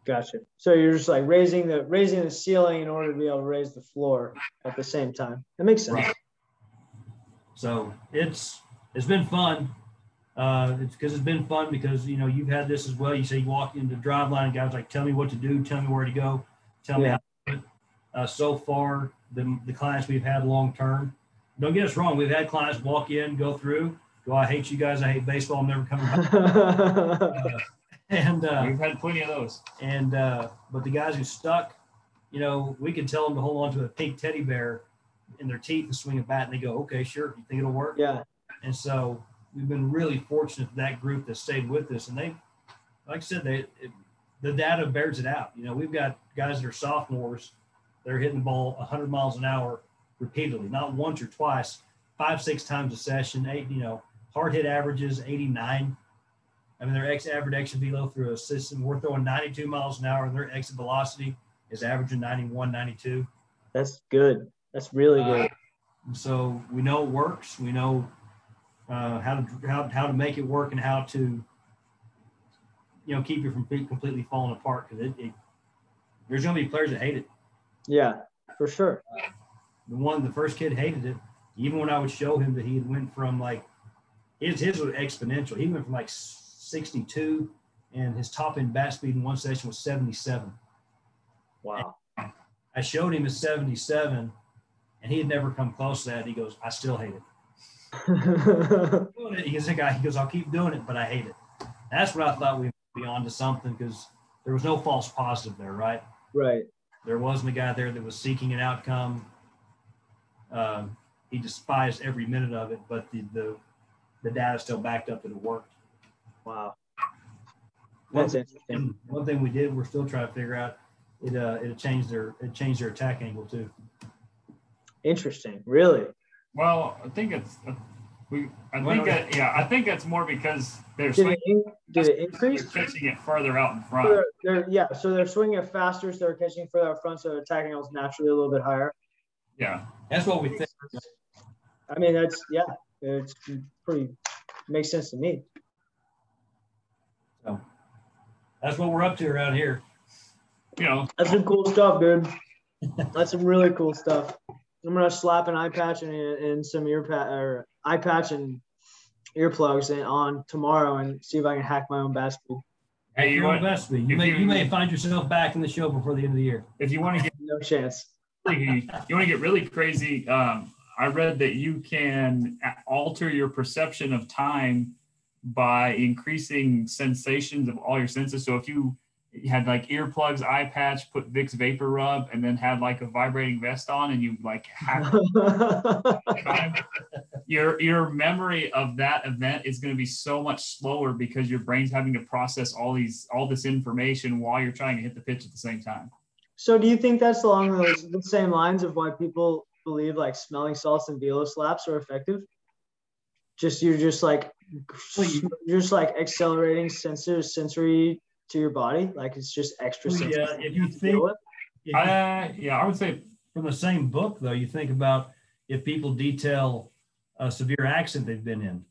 Gotcha. So you're just like raising the raising the ceiling in order to be able to raise the floor at the same time. That makes sense. Right. So it's it's been fun. Uh, it's because it's been fun because you know you've had this as well. You say you walk into the Driveline and guys like tell me what to do, tell me where to go, tell me how to do it. Uh, so far, the the clients we've had long term. Don't get us wrong. We've had clients walk in, go through, go. I hate you guys. I hate baseball. I'm never coming back. Uh, and uh, We've had plenty of those. and uh, but the guys who stuck, you know, we can tell them to hold on to a pink teddy bear in their teeth and swing a bat, and they go, "Okay, sure, you think it'll work?" yeah. And so we've been really fortunate that group that stayed with us, and they, like I said, they it, the data bears it out. You know, we've got guys that are sophomores, they're hitting the ball 100 miles an hour repeatedly, not once or twice, five, six times a session. Eight, you know, hard hit averages 89. I mean, their ex average exit velo through a system, we're throwing 92 miles an hour, and their exit velocity is averaging 91, 92. That's good. That's really good. And so we know it works. We know uh, how to how, how to make it work and how to you know keep it from completely falling apart because it, it there's going to be players that hate it. Yeah, for sure. The one the first kid hated it. Even when I would show him that he went from like his his was exponential. He went from like 62 and his top end bat speed in one session was 77. Wow. I showed him a 77 and he had never come close to that. He goes, I still hate it. He's a guy. He goes, I'll keep doing it, but I hate it. That's what I thought we'd be on to something because there was no false positive there, right? right. There wasn't a guy there that was seeking an outcome. Um, he despised every minute of it, but the the, the data still backed up that it worked. Wow. One, That's interesting. one thing we did, we're still trying to figure out. It uh, it changed their it changed their attack angle too. Interesting. Really? Well, I think it's uh, we. I Well, think that yeah, I think that's more because they're Did swinging, it, in, did it they're increase? pitching it further out in So front. they're, they're, yeah, so they're swinging it faster, so they're catching further up front, so their attacking angle is naturally a little bit higher. Yeah, That's what we think. I mean, that's yeah, it's pretty makes sense to me. That's what we're up to around here. you know, That's some cool stuff, dude. That's some really cool stuff. I'm gonna slap an eye patch and, and some ear pat or eye patch and earplugs in on tomorrow and see if I can hack my own bat speed. hey, you want best be. You may you- you may find yourself back in the show before the end of the year. if you want to get No chance. you want to get really crazy. Um, I read that you can alter your perception of time by increasing sensations of all your senses. So if you had like earplugs, eye patch, put Vicks VapoRub, and then had like a vibrating vest on, and you like your your memory of that event is going to be so much slower because your brain's having to process all these all this information while you're trying to hit the pitch at the same time. so do you think that's along those the same lines of why people believe like smelling salts and velo slaps are effective? Just you're just like you- you're just like accelerating sensor sensory to your body, like it's just extra Well, yeah, if you think- If you- Uh, yeah, I would say from the same book, though, you think about if people detail a severe accident they've been in,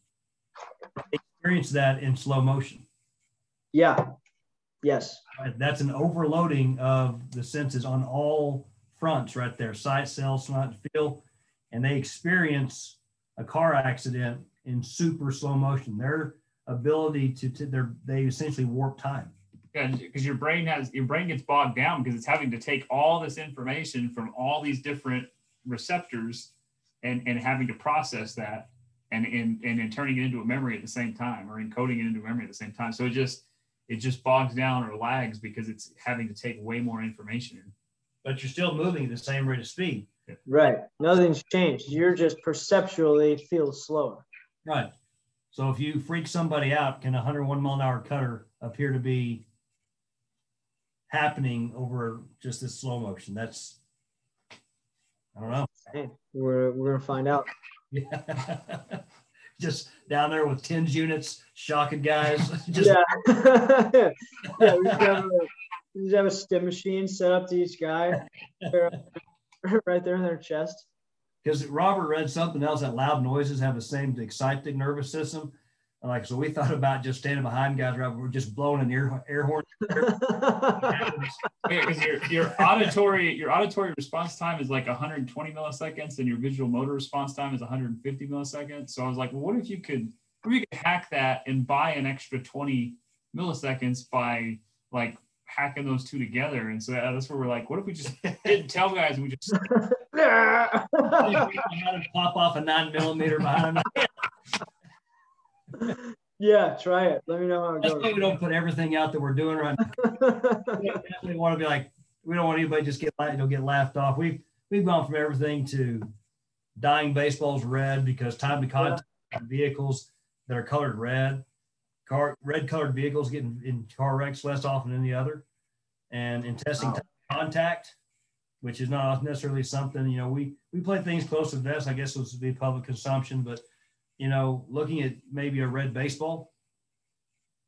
they experience that in slow motion. Yeah. Yes. That's an overloading of the senses on all fronts, right there sight, smell, smell, feel. And they experience a car accident in super slow motion. Their ability to, to their, they essentially warp time. Because your brain has your brain gets bogged down because it's having to take all this information from all these different receptors and and having to process that and and and then turning it into a memory at the same time or encoding it into memory at the same time so it just it just bogs down or lags because it's having to take way more information in. But you're still moving at the same rate of speed. Right. Nothing's changed. You're just perceptually feel slower. Right. So if you freak somebody out, can a 101 mile an hour cutter appear to be happening over just this slow motion? That's, I don't know. Hey, we're we're gonna find out. Yeah. just down there with TENS units, shocking guys. Just yeah. yeah. We cover, just have a stim machine set up to each guy right there in their chest. Because Robert read something else that loud noises have the same to excite the nervous system. Like, so we thought about just standing behind guys, right? We're just blowing an air, air horn. Because your, your auditory your auditory response time is like 120 milliseconds, and your visual motor response time is 150 milliseconds. So I was like, well, what if you could, what if you could hack that and buy an extra 20 milliseconds by like hacking those two together? And so uh, that's where we're like, what if we just didn't tell guys and we just pop off a nine millimeter behind them. yeah, try it. Let me know how it That's goes. why we don't put everything out that we're doing right now. We definitely want to be like, we don't want anybody just get you know get laughed off. We've we've gone from everything to dyeing baseballs red because time to contact vehicles that are colored red, car red colored vehicles getting in car wrecks less often than the other, and in testing Wow. time contact, which is not necessarily something you know we we play things close to the vest. I guess this would be public consumption, but you know looking at maybe a red baseball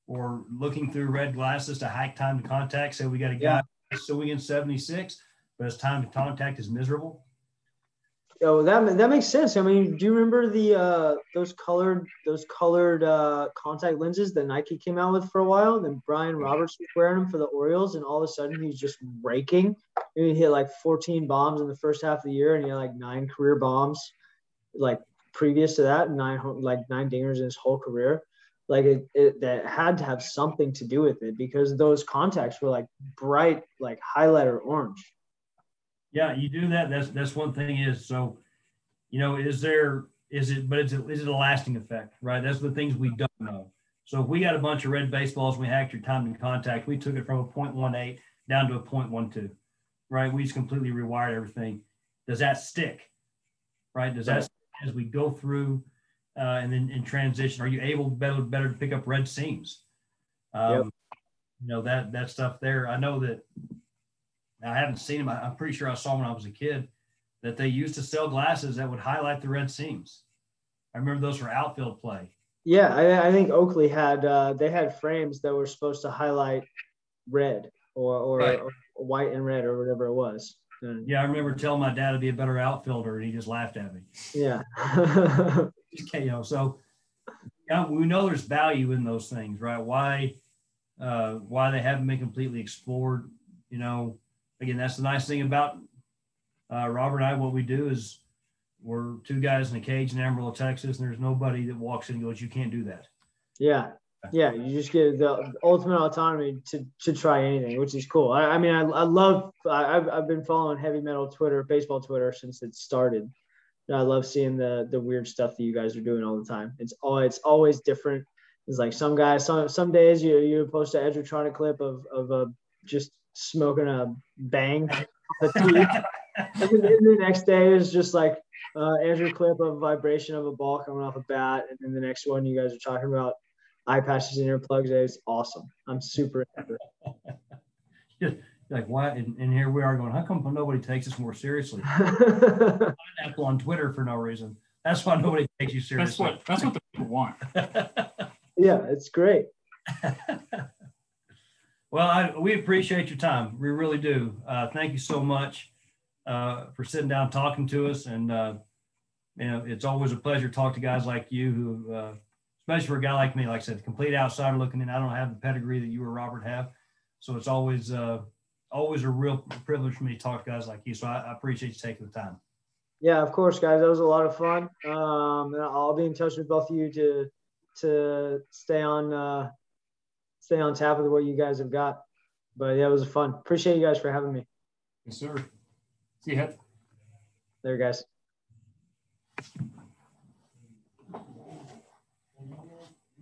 or looking through red glasses to hack time to contact. Say we got a guy swinging in 76, but his time to contact is miserable. Oh, that that makes sense. I mean, do you remember the uh, those colored those colored uh, contact lenses that Nike came out with for a while? Then Brian Roberts was wearing them for the Orioles, and all of a sudden he's just raking. And he hit like 14 bombs in the first half of the year, and he had like nine career bombs, like previous to that, nine like nine dingers in his whole career. Like it, it that had to have something to do with it because those contacts were like bright, like highlighter orange. Yeah, you do that. That's that's one thing is so, you know, is there is it but is it is it a lasting effect, right? That's the things we don't know. So if we got a bunch of red baseballs, we hacked your time to contact, we took it from a 0.18 down to a 0.12, right? We just completely rewired everything. Does that stick? Right? Does that as we go through uh, and then in transition, are you able better better to pick up red seams? Um, Yep. You know that that stuff there. I know that I haven't seen them. I- I'm pretty sure I saw when I was a kid that they used to sell glasses that would highlight the red seams. I remember those for outfield play. Yeah, I, I think Oakley had uh, they had frames that were supposed to highlight red or or, Right. or white and red or whatever it was. And, Yeah, I remember telling my dad to be a better outfielder, and he just laughed at me. yeah. Okay, you know, so yeah, we know there's value in those things, right? Why, uh, why they haven't been completely explored. You know, again, that's the nice thing about uh, Robert and I. What we do is we're two guys in a cage in Amarillo, Texas, and there's nobody that walks in and goes, "You can't do that." yeah. Yeah, you just get the ultimate autonomy to, to try anything, which is cool. I, I mean, I, I love, I, I've, I've been following heavy metal Twitter, baseball Twitter since it started. And I love seeing the the weird stuff that you guys are doing all the time. It's all it's always different. It's like some guys, some some days you you post an Edgertronic clip of of a just smoking a bang, teeth. and then the next day is just like uh, Andrew clip of vibration of a ball coming off a bat, and then the next one you guys are talking about eye patches and earplugs. It's awesome. I'm super into it. Like why? And, and here we are going. How come nobody takes us more seriously? Apple on Twitter for no reason. That's why nobody takes you that's seriously. what that's what the people want. yeah, it's great. well, I, we appreciate your time. We really do. Uh, thank you so much uh, for sitting down talking to us. And, uh, you know, it's always a pleasure to talk to guys like you who, uh, especially for a guy like me, like I said, the complete outsider looking in. I don't have the pedigree that you or Robert have. So it's always, uh, always a real privilege for me to talk to guys like you. So I, I appreciate you taking the time. Yeah, of course, guys. That was a lot of fun. Um, and I'll be in touch with both of you to to stay on uh, stay on top of what you guys have got. But yeah, it was fun. Appreciate you guys for having me. Yes, sir. See you. There, guys.